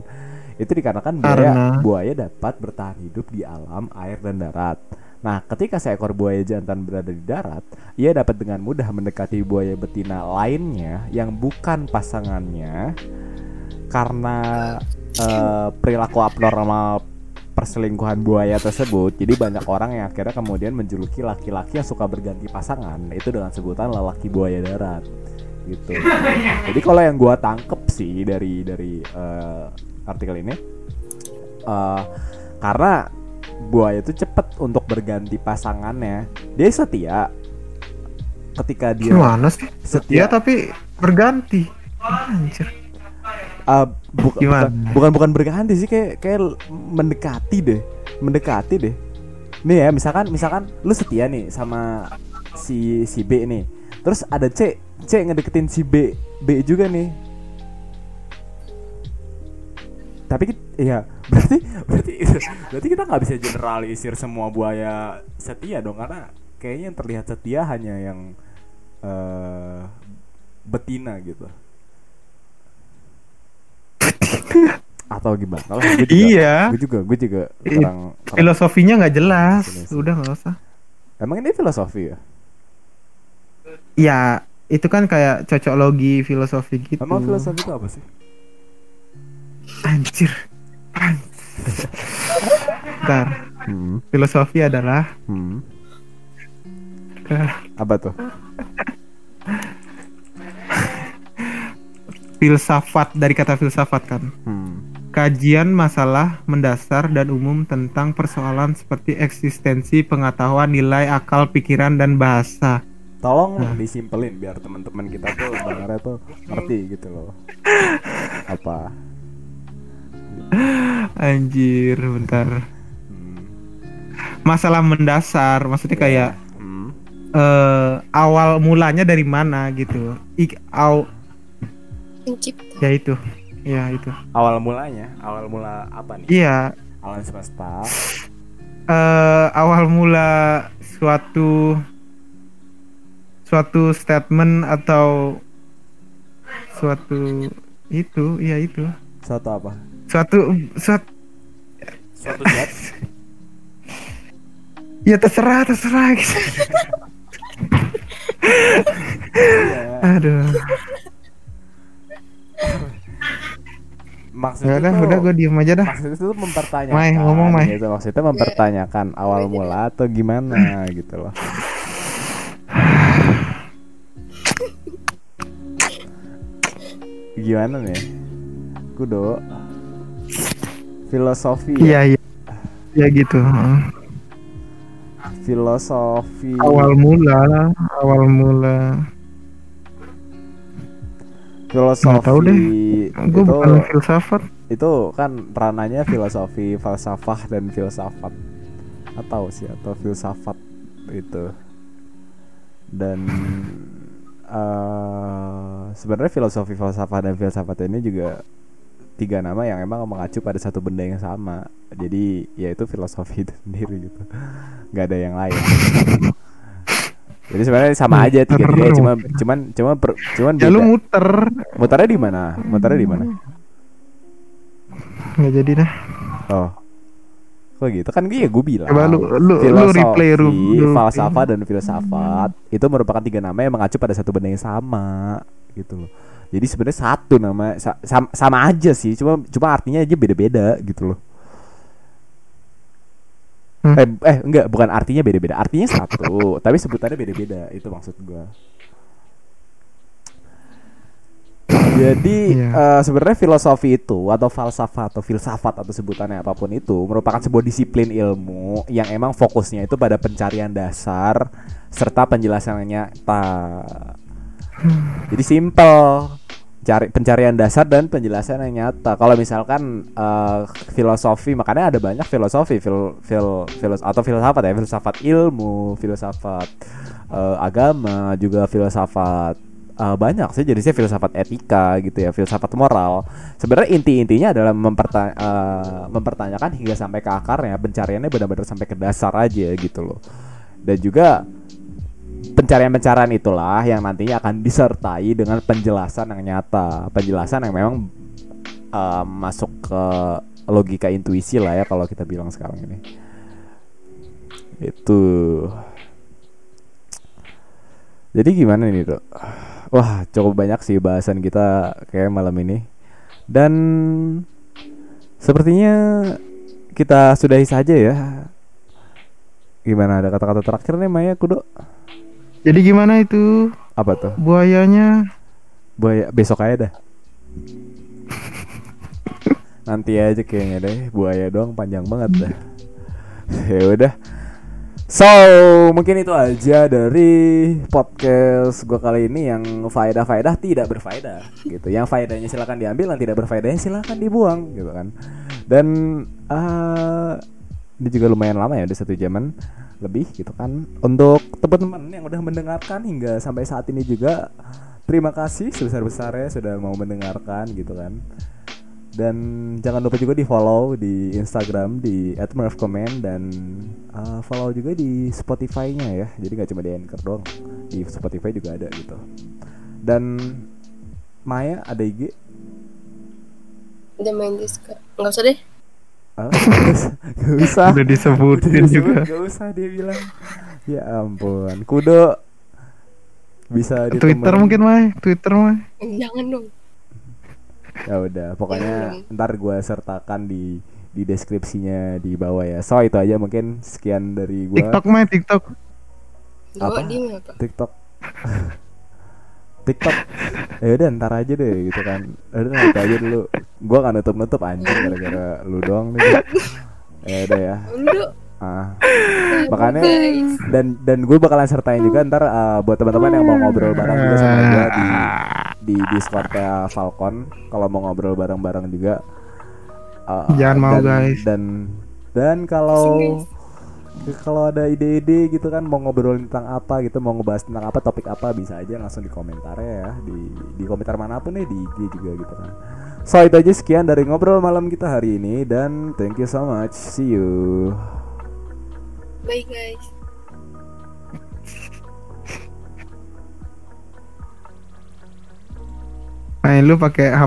Itu dikarenakan buaya Karena- buaya dapat bertahan hidup di alam, air dan darat. Nah, ketika seekor buaya jantan berada di darat, ia dapat dengan mudah mendekati buaya betina lainnya yang bukan pasangannya karena eh, perilaku abnormal perselingkuhan buaya tersebut. Jadi banyak orang yang akhirnya kemudian menjuluki laki-laki yang suka berganti pasangan itu dengan sebutan lelaki buaya darat gitu. Jadi kalau yang gua tangkep sih dari dari eh, artikel ini eh, karena buaya itu cepet untuk berganti pasangannya. Dia setia ketika dia gimana sih setia ya tapi berganti anjir Uh, bu- Gimana? bukan, bukan bukan berganti sih kayak kayak mendekati deh mendekati deh. Nih ya misalkan misalkan lu setia nih sama si si B nih terus ada C C ngedeketin si B B juga nih. Tapi iya berarti berarti berarti kita nggak bisa generalisir semua buaya setia dong karena kayaknya yang terlihat setia hanya yang eh betina gitu atau gimana lah gue juga Iya. gue juga gue juga kurang, kurang- filosofinya nggak jelas Jelas. udah nggak usah emang ini filosofi ya ya itu kan kayak cocok logi filosofi gitu emang filosofi itu apa sih anjir Bentar. hmm. filosofi adalah Hmm. apa tuh filsafat dari kata filsafat kan. Hmm. Kajian masalah mendasar dan umum tentang persoalan seperti eksistensi, pengetahuan, nilai, akal, pikiran, dan bahasa. Tolong Nah. disimpelin biar teman-teman kita tuh dengarnya tuh ngerti gitu loh. Apa? Anjir, bentar. Hmm. Masalah mendasar, maksudnya kayak Hmm. eh, awal mulanya dari mana gitu. Ik, aw, Pencipta. ya itu, ya itu. Awal mulanya, awal mula apa nih? Iya, Alam semesta. eh, awal mula suatu suatu statement atau suatu itu, iya itu. Suatu apa? Suatu suatu Suatu ya terserah terserah gitu. Iya. Aduh. Maksudnya Ya udah, tuh- udah gue diem aja dah. maksudnya itu mempertanyakan Mai, ngomong, Mai. gitu. maksudnya mempertanyakan awal mula atau gimana gitu loh gimana nih kudo filosofi ya? Iya iya. Ya gitu. heeh. filosofi Awal mula, awal mula. Filosofi Nggak tahu deh. Gue itu bukan filsafat. itu kan rananya filosofi falsafah dan filsafat. Atau sih atau filsafat itu. Dan eh sebenarnya filosofi falsafah dan filsafat ini juga tiga nama yang emang mengacu pada satu benda yang sama. Jadi ya itu filosofi itu sendiri gitu. Nggak ada yang lain jadi sebenarnya sama aja tiga tiga cuma cuman cuma per- cuman Ya lu muter. mutarnya di mana mutarnya di mana Nggak jadi dah. Oh. Kok gitu kan iya gue bilang. Coba lu lu lu replay room. lu- falsafah dan filsafat itu merupakan tiga nama yang mengacu pada satu benda yang sama gitu loh. Jadi sebenarnya satu nama sa- sama, sama aja sih, cuma cuma artinya aja beda-beda gitu loh. Hmm. Eh, eh enggak, bukan artinya beda-beda. Artinya satu, tapi sebutannya beda-beda. Itu maksud gua. Jadi Iya. eh, sebenarnya filosofi itu atau falsafah atau filsafat atau sebutannya apa pun itu merupakan sebuah disiplin ilmu yang emang fokusnya itu pada pencarian dasar serta penjelasan yang nyata. Jadi simple cari pencarian dasar dan penjelasan yang nyata. Kalau misalkan eh, filosofi makanya ada banyak filosofi. Fil, fil, filos- atau filsafat ya. Filsafat ilmu, filsafat eh, agama juga filsafat eh, banyak sih. Jenisnya filsafat etika gitu ya filsafat moral. Sebenarnya inti-intinya adalah memperta- eh, mempertanyakan hingga sampai ke akarnya. Pencariannya benar-benar sampai ke dasar aja gitu loh. Dan juga pencarian-pencarian itulah yang nantinya akan disertai dengan penjelasan yang nyata. Penjelasan yang memang eh, masuk ke logika intuisi lah ya kalau kita bilang sekarang ini. Itu. Jadi gimana nih dok? Wah cukup banyak sih bahasan kita kayak malam ini. Dan sepertinya kita sudahi saja ya. Gimana ada kata-kata terakhir nih Maya kudo Jadi gimana itu? Apa tuh? Buayanya? buaya besok aja dah. Nanti aja kayaknya deh buaya doang panjang banget dah. Ya udah. So mungkin itu aja dari podcast gua kali ini yang faedah-faedah tidak berfaedah gitu. Yang faedahnya silakan diambil yang tidak berfaedahnya silakan dibuang gitu kan. Dan eh ini juga lumayan lama ya udah satu jaman lebih gitu kan. Untuk teman-teman yang udah mendengarkan hingga sampai saat ini juga terima kasih sebesar-besarnya sudah mau mendengarkan gitu kan. Dan jangan lupa juga di follow di Instagram di @mervcommand dan uh, follow juga di Spotify-nya ya. Jadi nggak cuma di Anchor doang di Spotify juga ada gitu. Dan Maya ada IG Udah main Discord. Enggak usah deh. Nggak usah Udah disebutin Disebut, juga. nggak usah dia bilang ya ampun kudo bisa Twitter ditemenin. mungkin mah, Twitter mah. Jangan dong. ya udah pokoknya Jangan. ntar gue sertakan di di deskripsinya di bawah ya so itu aja mungkin sekian dari gue TikTok mah, TikTok. Apa? apa? TikTok TikTok. Ya udah ntar aja deh gitu kan. Ya udah nanti aja dulu. Gua kan nutup nutup anjing gara-gara lu doang nih. Ya udah ya. Lu. Ah. Makanya dan dan gue bakalan sertain juga ntar uh, buat teman-teman yang mau ngobrol bareng juga sama gue di di Discordnya Falcon. Kalau mau ngobrol bareng-bareng juga. Uh, Jangan mau, dan, guys. dan dan kalau kalau ada ide-ide gitu kan mau ngobrolin tentang apa gitu mau ngebahas tentang apa topik apa bisa aja langsung di komentar ya di di komentar mana pun nih di IG juga gitu kan. So itu aja sekian dari ngobrol malam kita hari ini dan thank you so much. See you. Bye guys. Main lu pakai HP